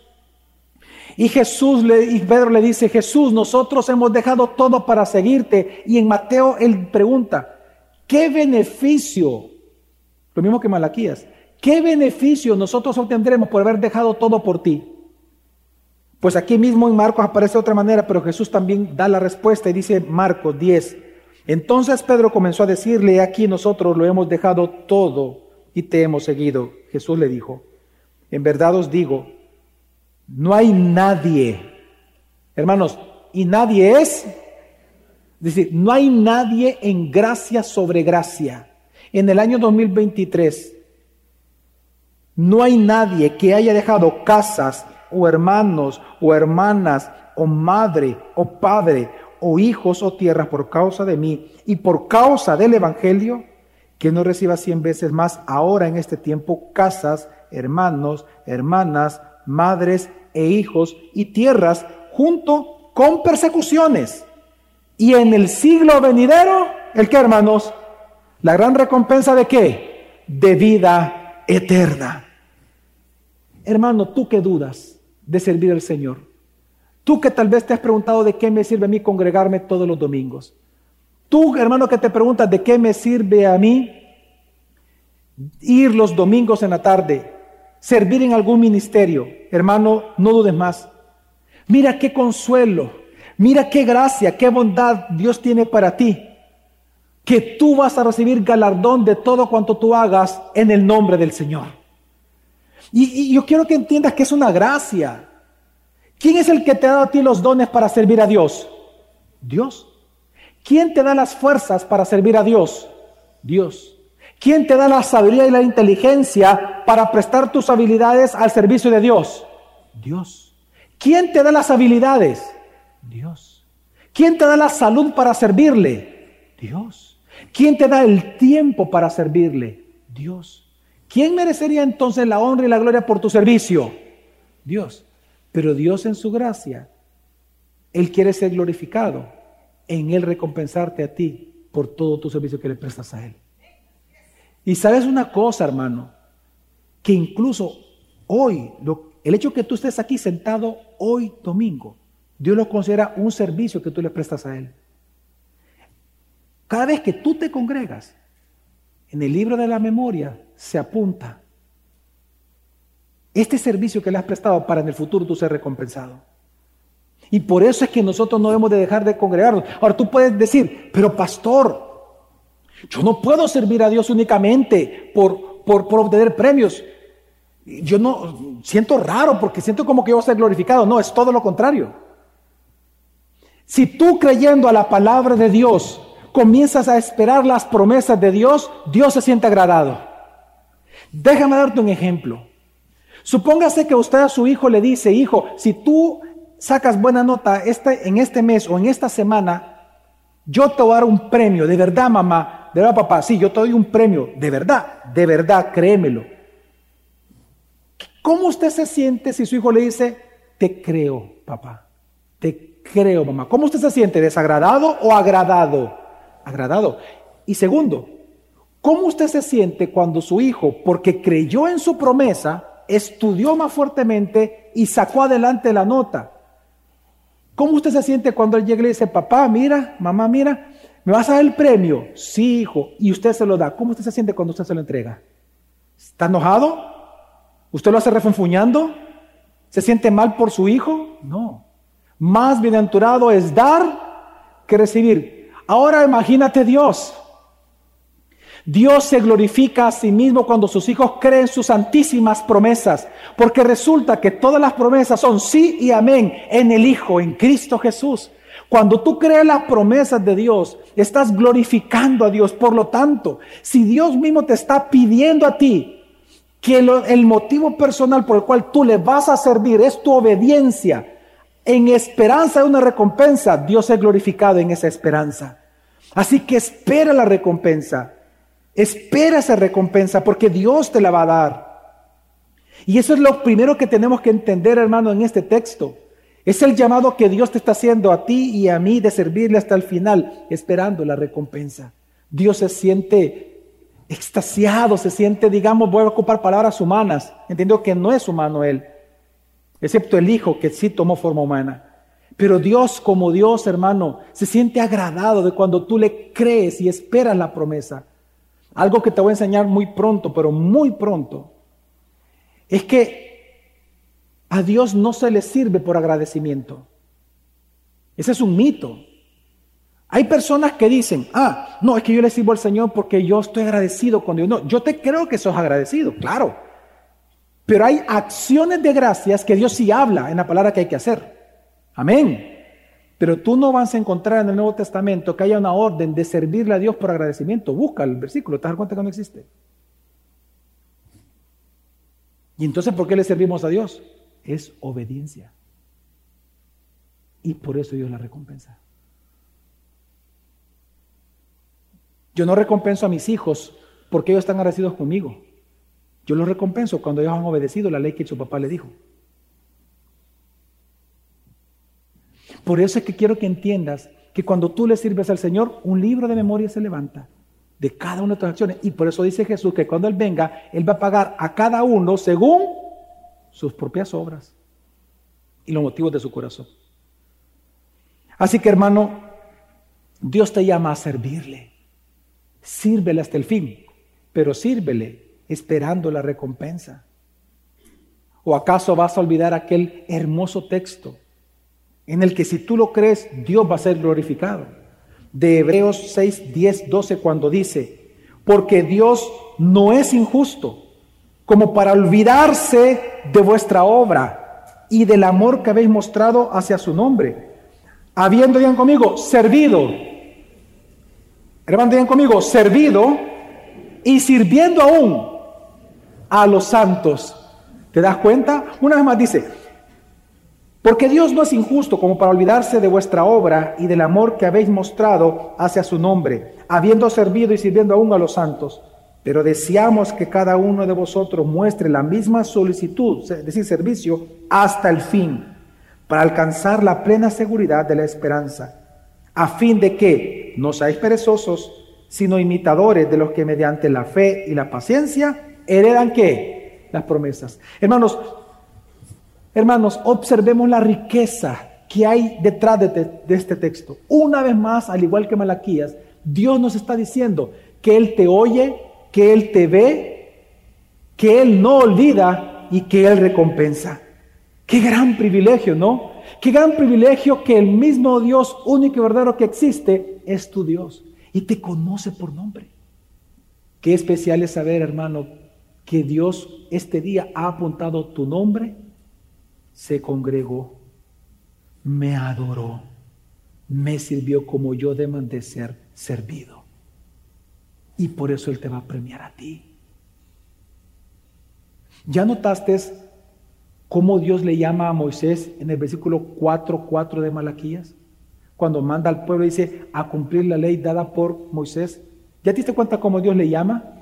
Y Jesús le, y Pedro le dice, Jesús, nosotros hemos dejado todo para seguirte. Y en Mateo él pregunta, ¿qué beneficio? Lo mismo que Malaquías, ¿qué beneficio nosotros obtendremos por haber dejado todo por ti? Pues aquí mismo en Marcos aparece de otra manera, pero Jesús también da la respuesta y dice Marcos 10, entonces Pedro comenzó a decirle, aquí nosotros lo hemos dejado todo y te hemos seguido. Jesús le dijo, en verdad os digo, no hay nadie, hermanos, y nadie es, es decir, no hay nadie en gracia sobre gracia. En el año 2023, no hay nadie que haya dejado casas o hermanos o hermanas o madre o padre o hijos o tierras por causa de mí y por causa del Evangelio, que no reciba cien veces más ahora en este tiempo casas, hermanos, hermanas, madres e hijos y tierras junto con persecuciones. Y en el siglo venidero, ¿el qué hermanos? La gran recompensa de qué? De vida eterna. Hermano, tú que dudas de servir al Señor. Tú que tal vez te has preguntado de qué me sirve a mí congregarme todos los domingos. Tú, hermano, que te preguntas de qué me sirve a mí ir los domingos en la tarde, servir en algún ministerio. Hermano, no dudes más. Mira qué consuelo, mira qué gracia, qué bondad Dios tiene para ti. Que tú vas a recibir galardón de todo cuanto tú hagas en el nombre del Señor. Y, y yo quiero que entiendas que es una gracia. ¿Quién es el que te dado a ti los dones para servir a Dios? Dios. ¿Quién te da las fuerzas para servir a Dios? Dios. ¿Quién te da la sabiduría y la inteligencia para prestar tus habilidades al servicio de Dios? Dios. ¿Quién te da las habilidades? Dios. ¿Quién te da la salud para servirle? Dios. ¿Quién te da el tiempo para servirle? Dios. ¿Quién merecería entonces la honra y la gloria por tu servicio? Dios. Pero Dios en su gracia, Él quiere ser glorificado, en Él recompensarte a ti por todo tu servicio que le prestas a Él. Y sabes una cosa, hermano, que incluso hoy, el hecho que tú estés aquí sentado hoy domingo, Dios lo considera un servicio que tú le prestas a Él. Cada vez que tú te congregas, en el libro de la memoria se apunta este servicio que le has prestado para en el futuro tú ser recompensado. Y por eso es que nosotros no debemos de dejar de congregarnos. Ahora tú puedes decir, pero pastor, yo no puedo servir a Dios únicamente por, por, por obtener premios. Yo no siento raro porque siento como que yo voy a ser glorificado. No, es todo lo contrario. Si tú creyendo a la palabra de Dios comienzas a esperar las promesas de Dios, Dios se siente agradado. Déjame darte un ejemplo. Supóngase que usted a su hijo le dice, hijo, si tú sacas buena nota este, en este mes o en esta semana, yo te voy a dar un premio, de verdad mamá, de verdad papá, sí, yo te doy un premio, de verdad, de verdad, créemelo. ¿Cómo usted se siente si su hijo le dice, te creo papá, te creo mamá? ¿Cómo usted se siente? ¿Desagradado o agradado? Agradado. Y segundo, ¿cómo usted se siente cuando su hijo, porque creyó en su promesa, estudió más fuertemente y sacó adelante la nota. ¿Cómo usted se siente cuando él llega y le dice, papá, mira, mamá, mira, ¿me vas a dar el premio? Sí, hijo, y usted se lo da. ¿Cómo usted se siente cuando usted se lo entrega? ¿Está enojado? ¿Usted lo hace refunfuñando? ¿Se siente mal por su hijo? No. Más bienaventurado es dar que recibir. Ahora imagínate Dios. Dios se glorifica a sí mismo cuando sus hijos creen sus santísimas promesas, porque resulta que todas las promesas son sí y amén en el Hijo, en Cristo Jesús. Cuando tú crees las promesas de Dios, estás glorificando a Dios. Por lo tanto, si Dios mismo te está pidiendo a ti que el motivo personal por el cual tú le vas a servir es tu obediencia en esperanza de una recompensa, Dios es glorificado en esa esperanza. Así que espera la recompensa. Espera esa recompensa porque Dios te la va a dar. Y eso es lo primero que tenemos que entender, hermano, en este texto. Es el llamado que Dios te está haciendo a ti y a mí de servirle hasta el final, esperando la recompensa. Dios se siente extasiado, se siente, digamos, voy a ocupar palabras humanas, entiendo que no es humano Él, excepto el Hijo que sí tomó forma humana. Pero Dios como Dios, hermano, se siente agradado de cuando tú le crees y esperas la promesa. Algo que te voy a enseñar muy pronto, pero muy pronto, es que a Dios no se le sirve por agradecimiento. Ese es un mito. Hay personas que dicen, ah, no, es que yo le sirvo al Señor porque yo estoy agradecido con Dios. No, yo te creo que sos agradecido, claro. Pero hay acciones de gracias que Dios sí habla en la palabra que hay que hacer. Amén. Pero tú no vas a encontrar en el Nuevo Testamento que haya una orden de servirle a Dios por agradecimiento. Busca el versículo, te das cuenta que no existe. Y entonces, ¿por qué le servimos a Dios? Es obediencia. Y por eso Dios la recompensa. Yo no recompenso a mis hijos porque ellos están agradecidos conmigo. Yo los recompenso cuando ellos han obedecido la ley que su papá le dijo. Por eso es que quiero que entiendas que cuando tú le sirves al Señor, un libro de memoria se levanta de cada una de tus acciones. Y por eso dice Jesús que cuando Él venga, Él va a pagar a cada uno según sus propias obras y los motivos de su corazón. Así que hermano, Dios te llama a servirle. Sírvele hasta el fin, pero sírvele esperando la recompensa. ¿O acaso vas a olvidar aquel hermoso texto en el que si tú lo crees, Dios va a ser glorificado? De Hebreos 6, 10, 12, cuando dice, porque Dios no es injusto como para olvidarse de vuestra obra y del amor que habéis mostrado hacia su nombre, habiendo, digan conmigo, servido. Hermano, digan conmigo, servido y sirviendo aún a los santos. ¿Te das cuenta? Una vez más dice, porque Dios no es injusto como para olvidarse de vuestra obra y del amor que habéis mostrado hacia su nombre, habiendo servido y sirviendo aún a los santos. Pero deseamos que cada uno de vosotros muestre la misma solicitud, es decir, servicio, hasta el fin, para alcanzar la plena seguridad de la esperanza, a fin de que no seáis perezosos, sino imitadores de los que mediante la fe y la paciencia heredan qué? Las promesas. Hermanos, hermanos, observemos la riqueza que hay detrás de, este texto. Una vez más, al igual que Malaquías, Dios nos está diciendo que Él te oye, que Él te ve, que Él no olvida y que Él recompensa. Qué gran privilegio, ¿no? Qué gran privilegio que el mismo Dios único y verdadero que existe es tu Dios y te conoce por nombre. Qué especial es saber, hermano, que Dios este día ha apuntado tu nombre, se congregó, me adoró, me sirvió como yo de ser servido. Y por eso Él te va a premiar a ti. ¿Ya notaste cómo Dios le llama a Moisés en el versículo 4.4 de Malaquías? Cuando manda al pueblo dice a cumplir la ley dada por Moisés. ¿Ya te diste cuenta cómo Dios le llama?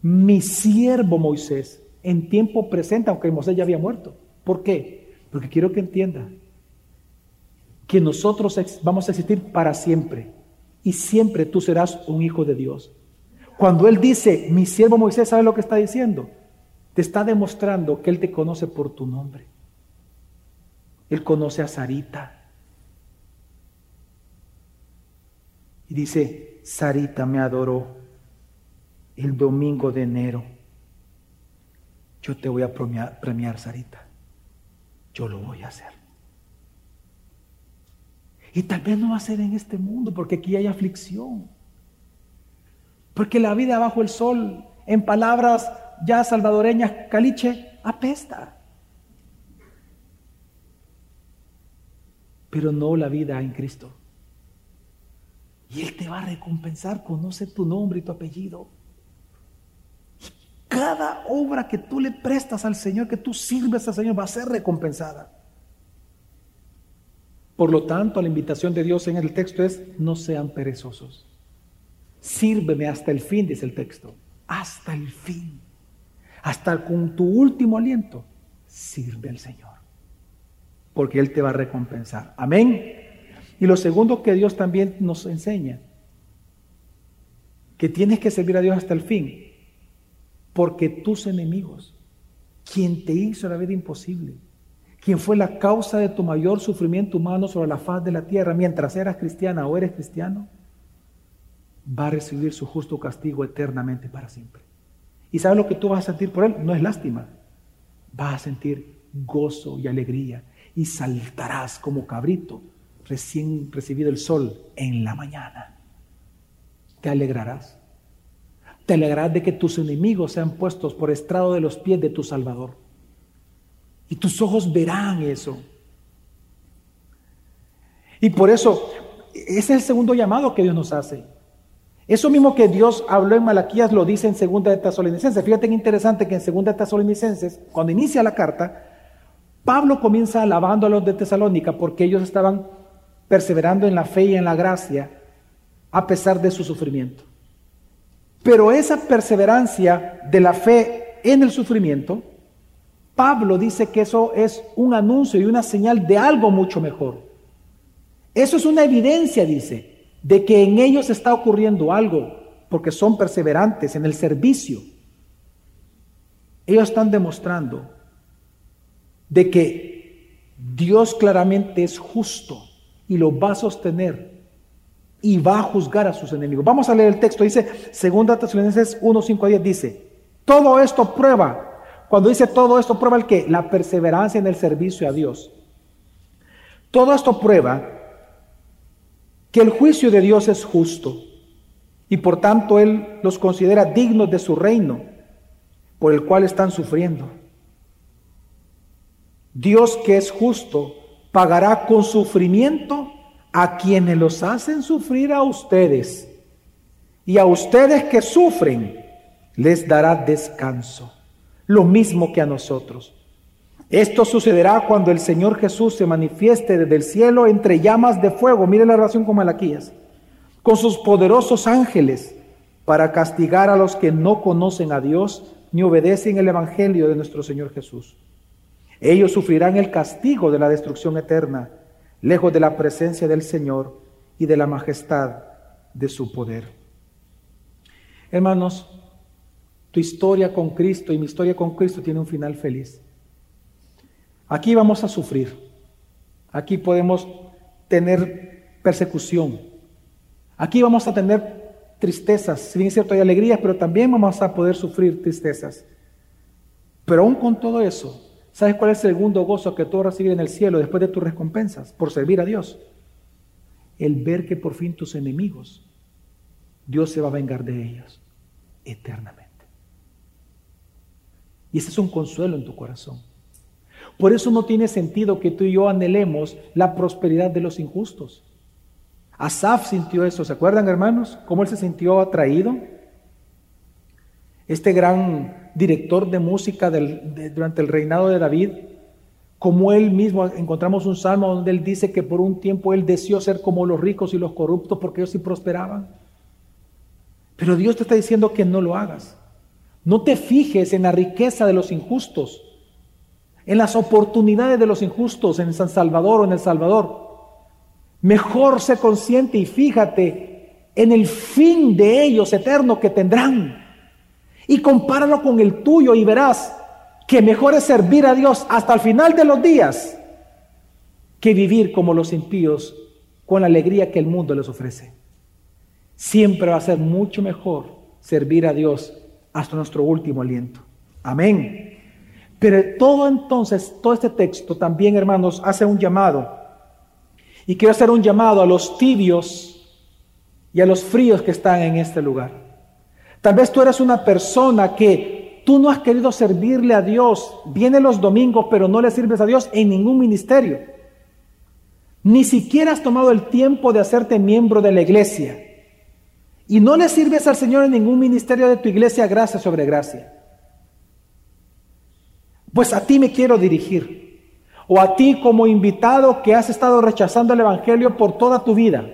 mi siervo Moisés, en tiempo presente, aunque Moisés ya había muerto. ¿Por qué? Porque quiero que entienda que nosotros vamos a existir para siempre y siempre tú serás un hijo de Dios. Cuando Él dice, mi siervo Moisés, ¿sabe lo que está diciendo? Te está demostrando que Él te conoce por tu nombre. Él conoce a Sarita. Y dice, Sarita me adoró el domingo de enero, yo te voy a premiar, Sarita. Yo lo voy a hacer. Y tal vez no va a ser en este mundo, porque aquí hay aflicción. Porque la vida bajo el sol, en palabras ya salvadoreñas, caliche, apesta. Pero no la vida en Cristo. Y Él te va a recompensar, conoce tu nombre y tu apellido. Cada obra que tú le prestas al Señor, que tú sirves al Señor, va a ser recompensada. Por lo tanto, la invitación de Dios en el texto es, no sean perezosos. Sírveme hasta el fin, dice el texto. Hasta el fin. Hasta con tu último aliento, sirve al Señor. Porque Él te va a recompensar. Amén. Y lo segundo que Dios también nos enseña, que tienes que servir a Dios hasta el fin. Porque tus enemigos, quien te hizo la vida imposible, quien fue la causa de tu mayor sufrimiento humano sobre la faz de la tierra mientras eras cristiana o eres cristiano, va a recibir su justo castigo eternamente para siempre. ¿Y sabes lo que tú vas a sentir por él? No es lástima. Vas a sentir gozo y alegría y saltarás como cabrito recién recibido el sol en la mañana. Te alegrarás. Te alegrarás de que tus enemigos sean puestos por estrado de los pies de tu Salvador. Y tus ojos verán eso. Y por eso, ese es el segundo llamado que Dios nos hace. Eso mismo que Dios habló en Malaquías lo dice en Segunda de Tesalonicenses. Fíjate qué interesante que en Segunda de Tesalonicenses, cuando inicia la carta, Pablo comienza alabando a los de Tesalónica porque ellos estaban perseverando en la fe y en la gracia a pesar de su sufrimiento. Pero esa perseverancia de la fe en el sufrimiento, Pablo dice que eso es un anuncio y una señal de algo mucho mejor. Eso es una evidencia, dice, de que en ellos está ocurriendo algo, porque son perseverantes en el servicio. Ellos están demostrando de que Dios claramente es justo y lo va a sostener y va a juzgar a sus enemigos. Vamos a leer el texto, dice 2 Tesalonicenses 1, 5 a 10, dice, todo esto prueba, cuando dice todo esto prueba el que, la perseverancia en el servicio a Dios. Todo esto prueba que el juicio de Dios es justo y por tanto Él los considera dignos de su reino por el cual están sufriendo. Dios que es justo pagará con sufrimiento a quienes los hacen sufrir a ustedes y a ustedes que sufren les dará descanso, lo mismo que a nosotros. Esto sucederá cuando el Señor Jesús se manifieste desde el cielo entre llamas de fuego. Mire la relación con Malaquías. Con sus poderosos ángeles para castigar a los que no conocen a Dios ni obedecen el Evangelio de nuestro Señor Jesús. Ellos sufrirán el castigo de la destrucción eterna, lejos de la presencia del Señor y de la majestad de su poder. Hermanos, tu historia con Cristo y mi historia con Cristo tiene un final feliz. Aquí vamos a sufrir. Aquí podemos tener persecución. Aquí vamos a tener tristezas. Si bien es cierto, hay alegrías, pero también vamos a poder sufrir tristezas. Pero aún con todo eso, ¿sabes cuál es el segundo gozo que tú recibir en el cielo después de tus recompensas por servir a Dios? El ver que por fin tus enemigos, Dios se va a vengar de ellos eternamente. Y ese es un consuelo en tu corazón. Por eso no tiene sentido que tú y yo anhelemos la prosperidad de los injustos. Asaf sintió eso, ¿se acuerdan hermanos? ¿Cómo él se sintió atraído? Este gran director de música durante el reinado de David, como él mismo encontramos un salmo donde él dice que por un tiempo él deseó ser como los ricos y los corruptos porque ellos sí prosperaban. Pero Dios te está diciendo que no lo hagas. No te fijes en la riqueza de los injustos en las oportunidades de los injustos en San Salvador o en El Salvador. Mejor sé consciente y fíjate en el fin de ellos eterno que tendrán. Y compáralo con el tuyo y verás que mejor es servir a Dios hasta el final de los días que vivir como los impíos con la alegría que el mundo les ofrece. Siempre va a ser mucho mejor servir a Dios hasta nuestro último aliento. Amén. Pero todo entonces, todo este texto también, hermanos, hace un llamado. Y quiero hacer un llamado a los tibios y a los fríos que están en este lugar. Tal vez tú eres una persona que tú no has querido servirle a Dios. Viene los domingos, pero no le sirves a Dios en ningún ministerio. Ni siquiera has tomado el tiempo de hacerte miembro de la iglesia. Y no le sirves al Señor en ningún ministerio de tu iglesia gracia sobre gracia. Pues a ti me quiero dirigir. O a ti como invitado que has estado rechazando el Evangelio por toda tu vida.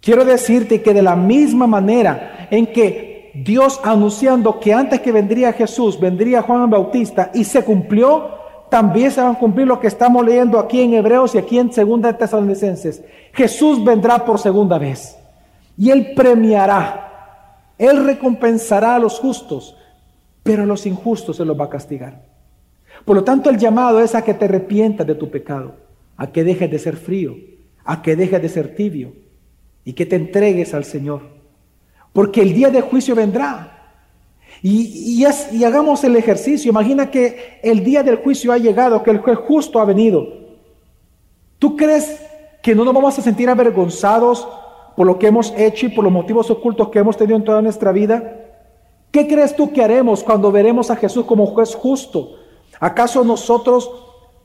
Quiero decirte que de la misma manera en que Dios anunciando que antes que vendría Jesús, vendría Juan Bautista y se cumplió, también se van a cumplir lo que estamos leyendo aquí en Hebreos y aquí en Segunda de Tesalonicenses. Jesús vendrá por segunda vez y Él premiará, Él recompensará a los justos, pero a los injustos se los va a castigar. Por lo tanto, el llamado es a que te arrepientas de tu pecado, a que dejes de ser frío, a que dejes de ser tibio, y que te entregues al Señor. Porque el día de juicio vendrá. Y, y, hagamos el ejercicio. Imagina que el día del juicio ha llegado, que el juez justo ha venido. ¿Tú crees que no nos vamos a sentir avergonzados por lo que hemos hecho y por los motivos ocultos que hemos tenido en toda nuestra vida? ¿Qué crees tú que haremos cuando veremos a Jesús como juez justo? ¿Acaso nosotros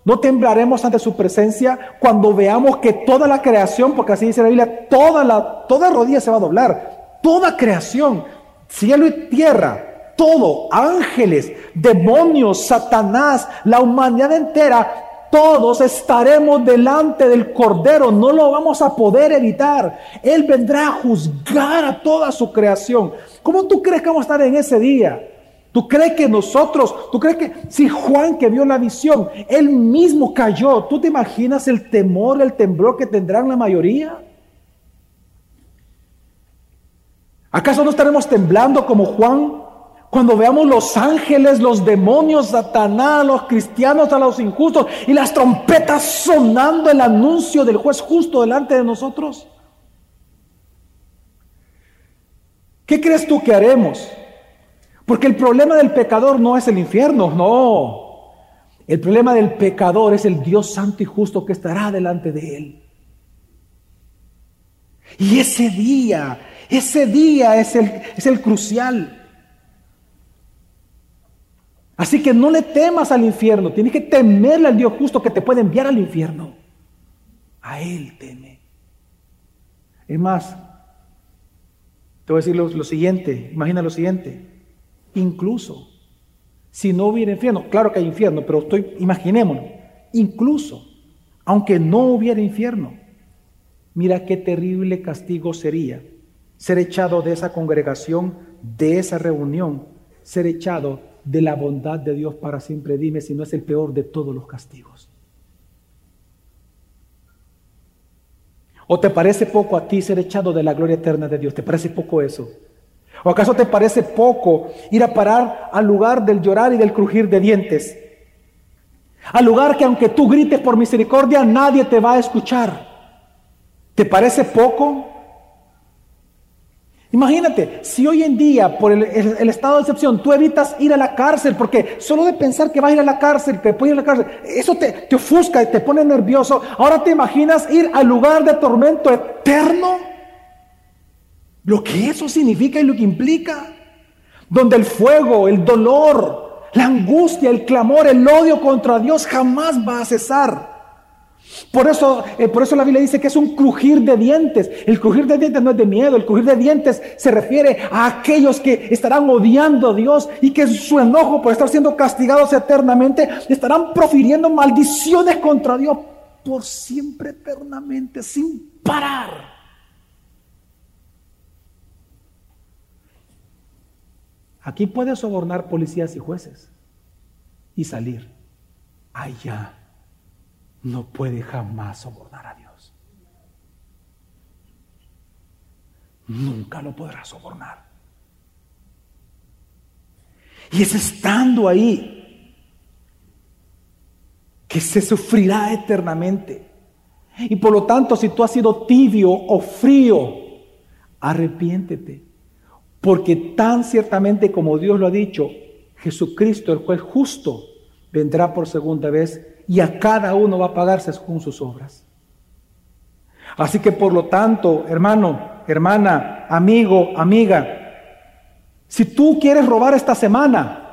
no temblaremos ante su presencia cuando veamos que toda la creación, porque así dice la Biblia, toda la toda rodilla se va a doblar, toda creación, cielo y tierra, todo, ángeles, demonios, Satanás, la humanidad entera, todos estaremos delante del Cordero, no lo vamos a poder evitar. Él vendrá a juzgar a toda su creación. ¿Cómo tú crees que vamos a estar en ese día? ¿Tú crees que nosotros, tú crees que si Juan que vio la visión, él mismo cayó, ¿tú te imaginas el temor, el temblor que tendrán la mayoría? ¿Acaso no estaremos temblando como Juan cuando veamos los ángeles, los demonios, Satanás, los cristianos, a los injustos y las trompetas sonando el anuncio del juez justo delante de nosotros? ¿Qué crees tú que haremos? Porque el problema del pecador no es el infierno, no. El problema del pecador es el Dios santo y justo que estará delante de él. Y ese día, ese día es el, es el crucial. Así que no le temas al infierno, tienes que temerle al Dios justo que te puede enviar al infierno. A Él teme. Es más, te voy a decir lo, lo siguiente, imagina lo siguiente. Incluso si no hubiera infierno, claro que hay infierno, pero estoy, imaginémonos, incluso aunque no hubiera infierno, mira qué terrible castigo sería ser echado de esa congregación, de esa reunión, ser echado de la bondad de Dios para siempre. Dime si no es el peor de todos los castigos. ¿O te parece poco a ti ser echado de la gloria eterna de Dios? ¿Te parece poco eso? ¿O acaso te parece poco ir a parar al lugar del llorar y del crujir de dientes? Al lugar que aunque tú grites por misericordia, nadie te va a escuchar. ¿Te parece poco? Imagínate, si hoy en día, por el, estado de excepción, tú evitas ir a la cárcel, porque solo de pensar que vas a ir a la cárcel, que puedes ir a la cárcel, eso te, te ofusca y te pone nervioso. Ahora te imaginas ir al lugar de tormento eterno. Lo que eso significa y lo que implica. Donde el fuego, el dolor, la angustia, el clamor, el odio contra Dios jamás va a cesar. Por eso, eh, por eso la Biblia dice que es un crujir de dientes. El crujir de dientes no es de miedo, el crujir de dientes se refiere a aquellos que estarán odiando a Dios y que su enojo por estar siendo castigados eternamente estarán profiriendo maldiciones contra Dios por siempre eternamente, sin parar. Aquí puedes sobornar policías y jueces y salir. Allá no puede jamás sobornar a Dios. Nunca lo podrá sobornar. Y es estando ahí que se sufrirá eternamente. Y por lo tanto, si tú has sido tibio o frío, arrepiéntete porque tan ciertamente como Dios lo ha dicho, Jesucristo, el juez justo, vendrá por segunda vez y a cada uno va a pagarse según sus obras. Así que por lo tanto, hermano, hermana, amigo, amiga, si tú quieres robar esta semana,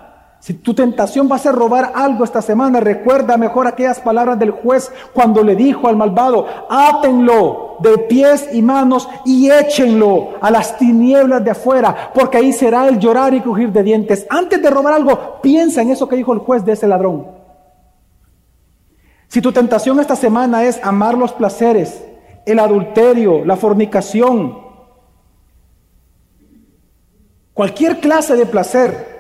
Si tu tentación va a ser robar algo esta semana, recuerda mejor aquellas palabras del juez cuando le dijo al malvado, átenlo de pies y manos y échenlo a las tinieblas de afuera, porque ahí será el llorar y crujir de dientes. Antes de robar algo, piensa en eso que dijo el juez de ese ladrón. Si tu tentación esta semana es amar los placeres, el adulterio, la fornicación, cualquier clase de placer,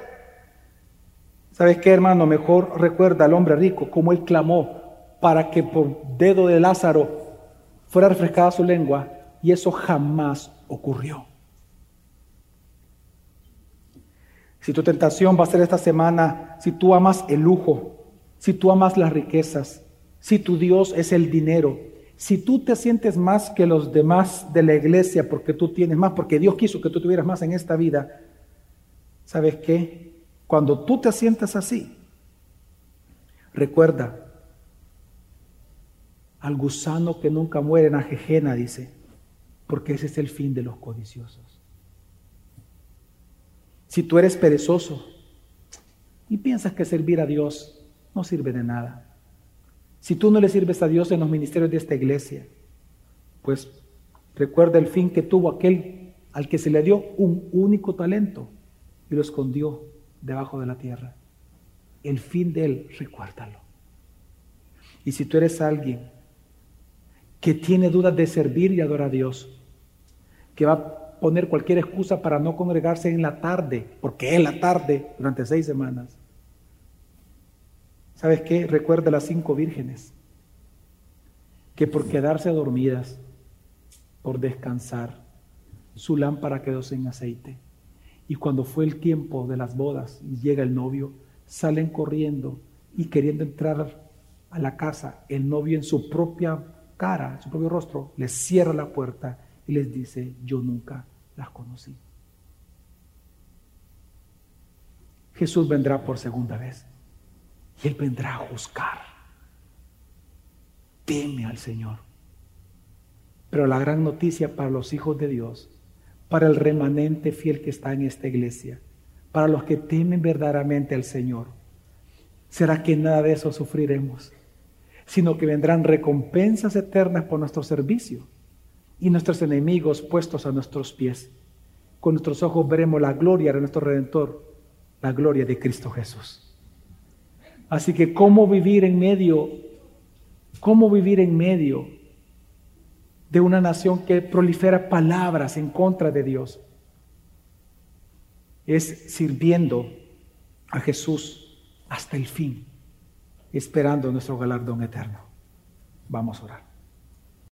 ¿Sabes qué, hermano? Mejor recuerda al hombre rico cómo él clamó para que por dedo de Lázaro fuera refrescada su lengua y eso jamás ocurrió. Si tu tentación va a ser esta semana, si tú amas el lujo, si tú amas las riquezas, si tu Dios es el dinero, si tú te sientes más que los demás de la iglesia porque tú tienes más, porque Dios quiso que tú tuvieras más en esta vida, ¿sabes qué? Cuando tú te sientas así, recuerda al gusano que nunca muere en ajejena, dice, porque ese es el fin de los codiciosos. Si tú eres perezoso y piensas que servir a Dios no sirve de nada, si tú no le sirves a Dios en los ministerios de esta iglesia, pues recuerda el fin que tuvo aquel al que se le dio un único talento y lo escondió debajo de la tierra. El fin de él, recuérdalo. Y si tú eres alguien que tiene dudas de servir y adorar a Dios, que va a poner cualquier excusa para no congregarse en la tarde, porque es la tarde durante seis semanas. ¿Sabes qué? Recuerda las cinco vírgenes, que por quedarse dormidas, por descansar, su lámpara quedó sin aceite. Y cuando fue el tiempo de las bodas y llega el novio, salen corriendo y queriendo entrar a la casa, el novio en su propia cara, su propio rostro, les cierra la puerta y les dice, yo nunca las conocí. Jesús vendrá por segunda vez y Él vendrá a juzgar. Teme al Señor. Pero la gran noticia para los hijos de Dios para el remanente fiel que está en esta iglesia, para los que temen verdaderamente al Señor. ¿Será que nada de eso sufriremos? Sino que vendrán recompensas eternas por nuestro servicio y nuestros enemigos puestos a nuestros pies. Con nuestros ojos veremos la gloria de nuestro Redentor, la gloria de Cristo Jesús. Así que, ¿cómo vivir en medio? ¿Cómo vivir en medio de una nación que prolifera palabras en contra de Dios. Es sirviendo a Jesús hasta el fin, esperando nuestro galardón eterno. Vamos a orar.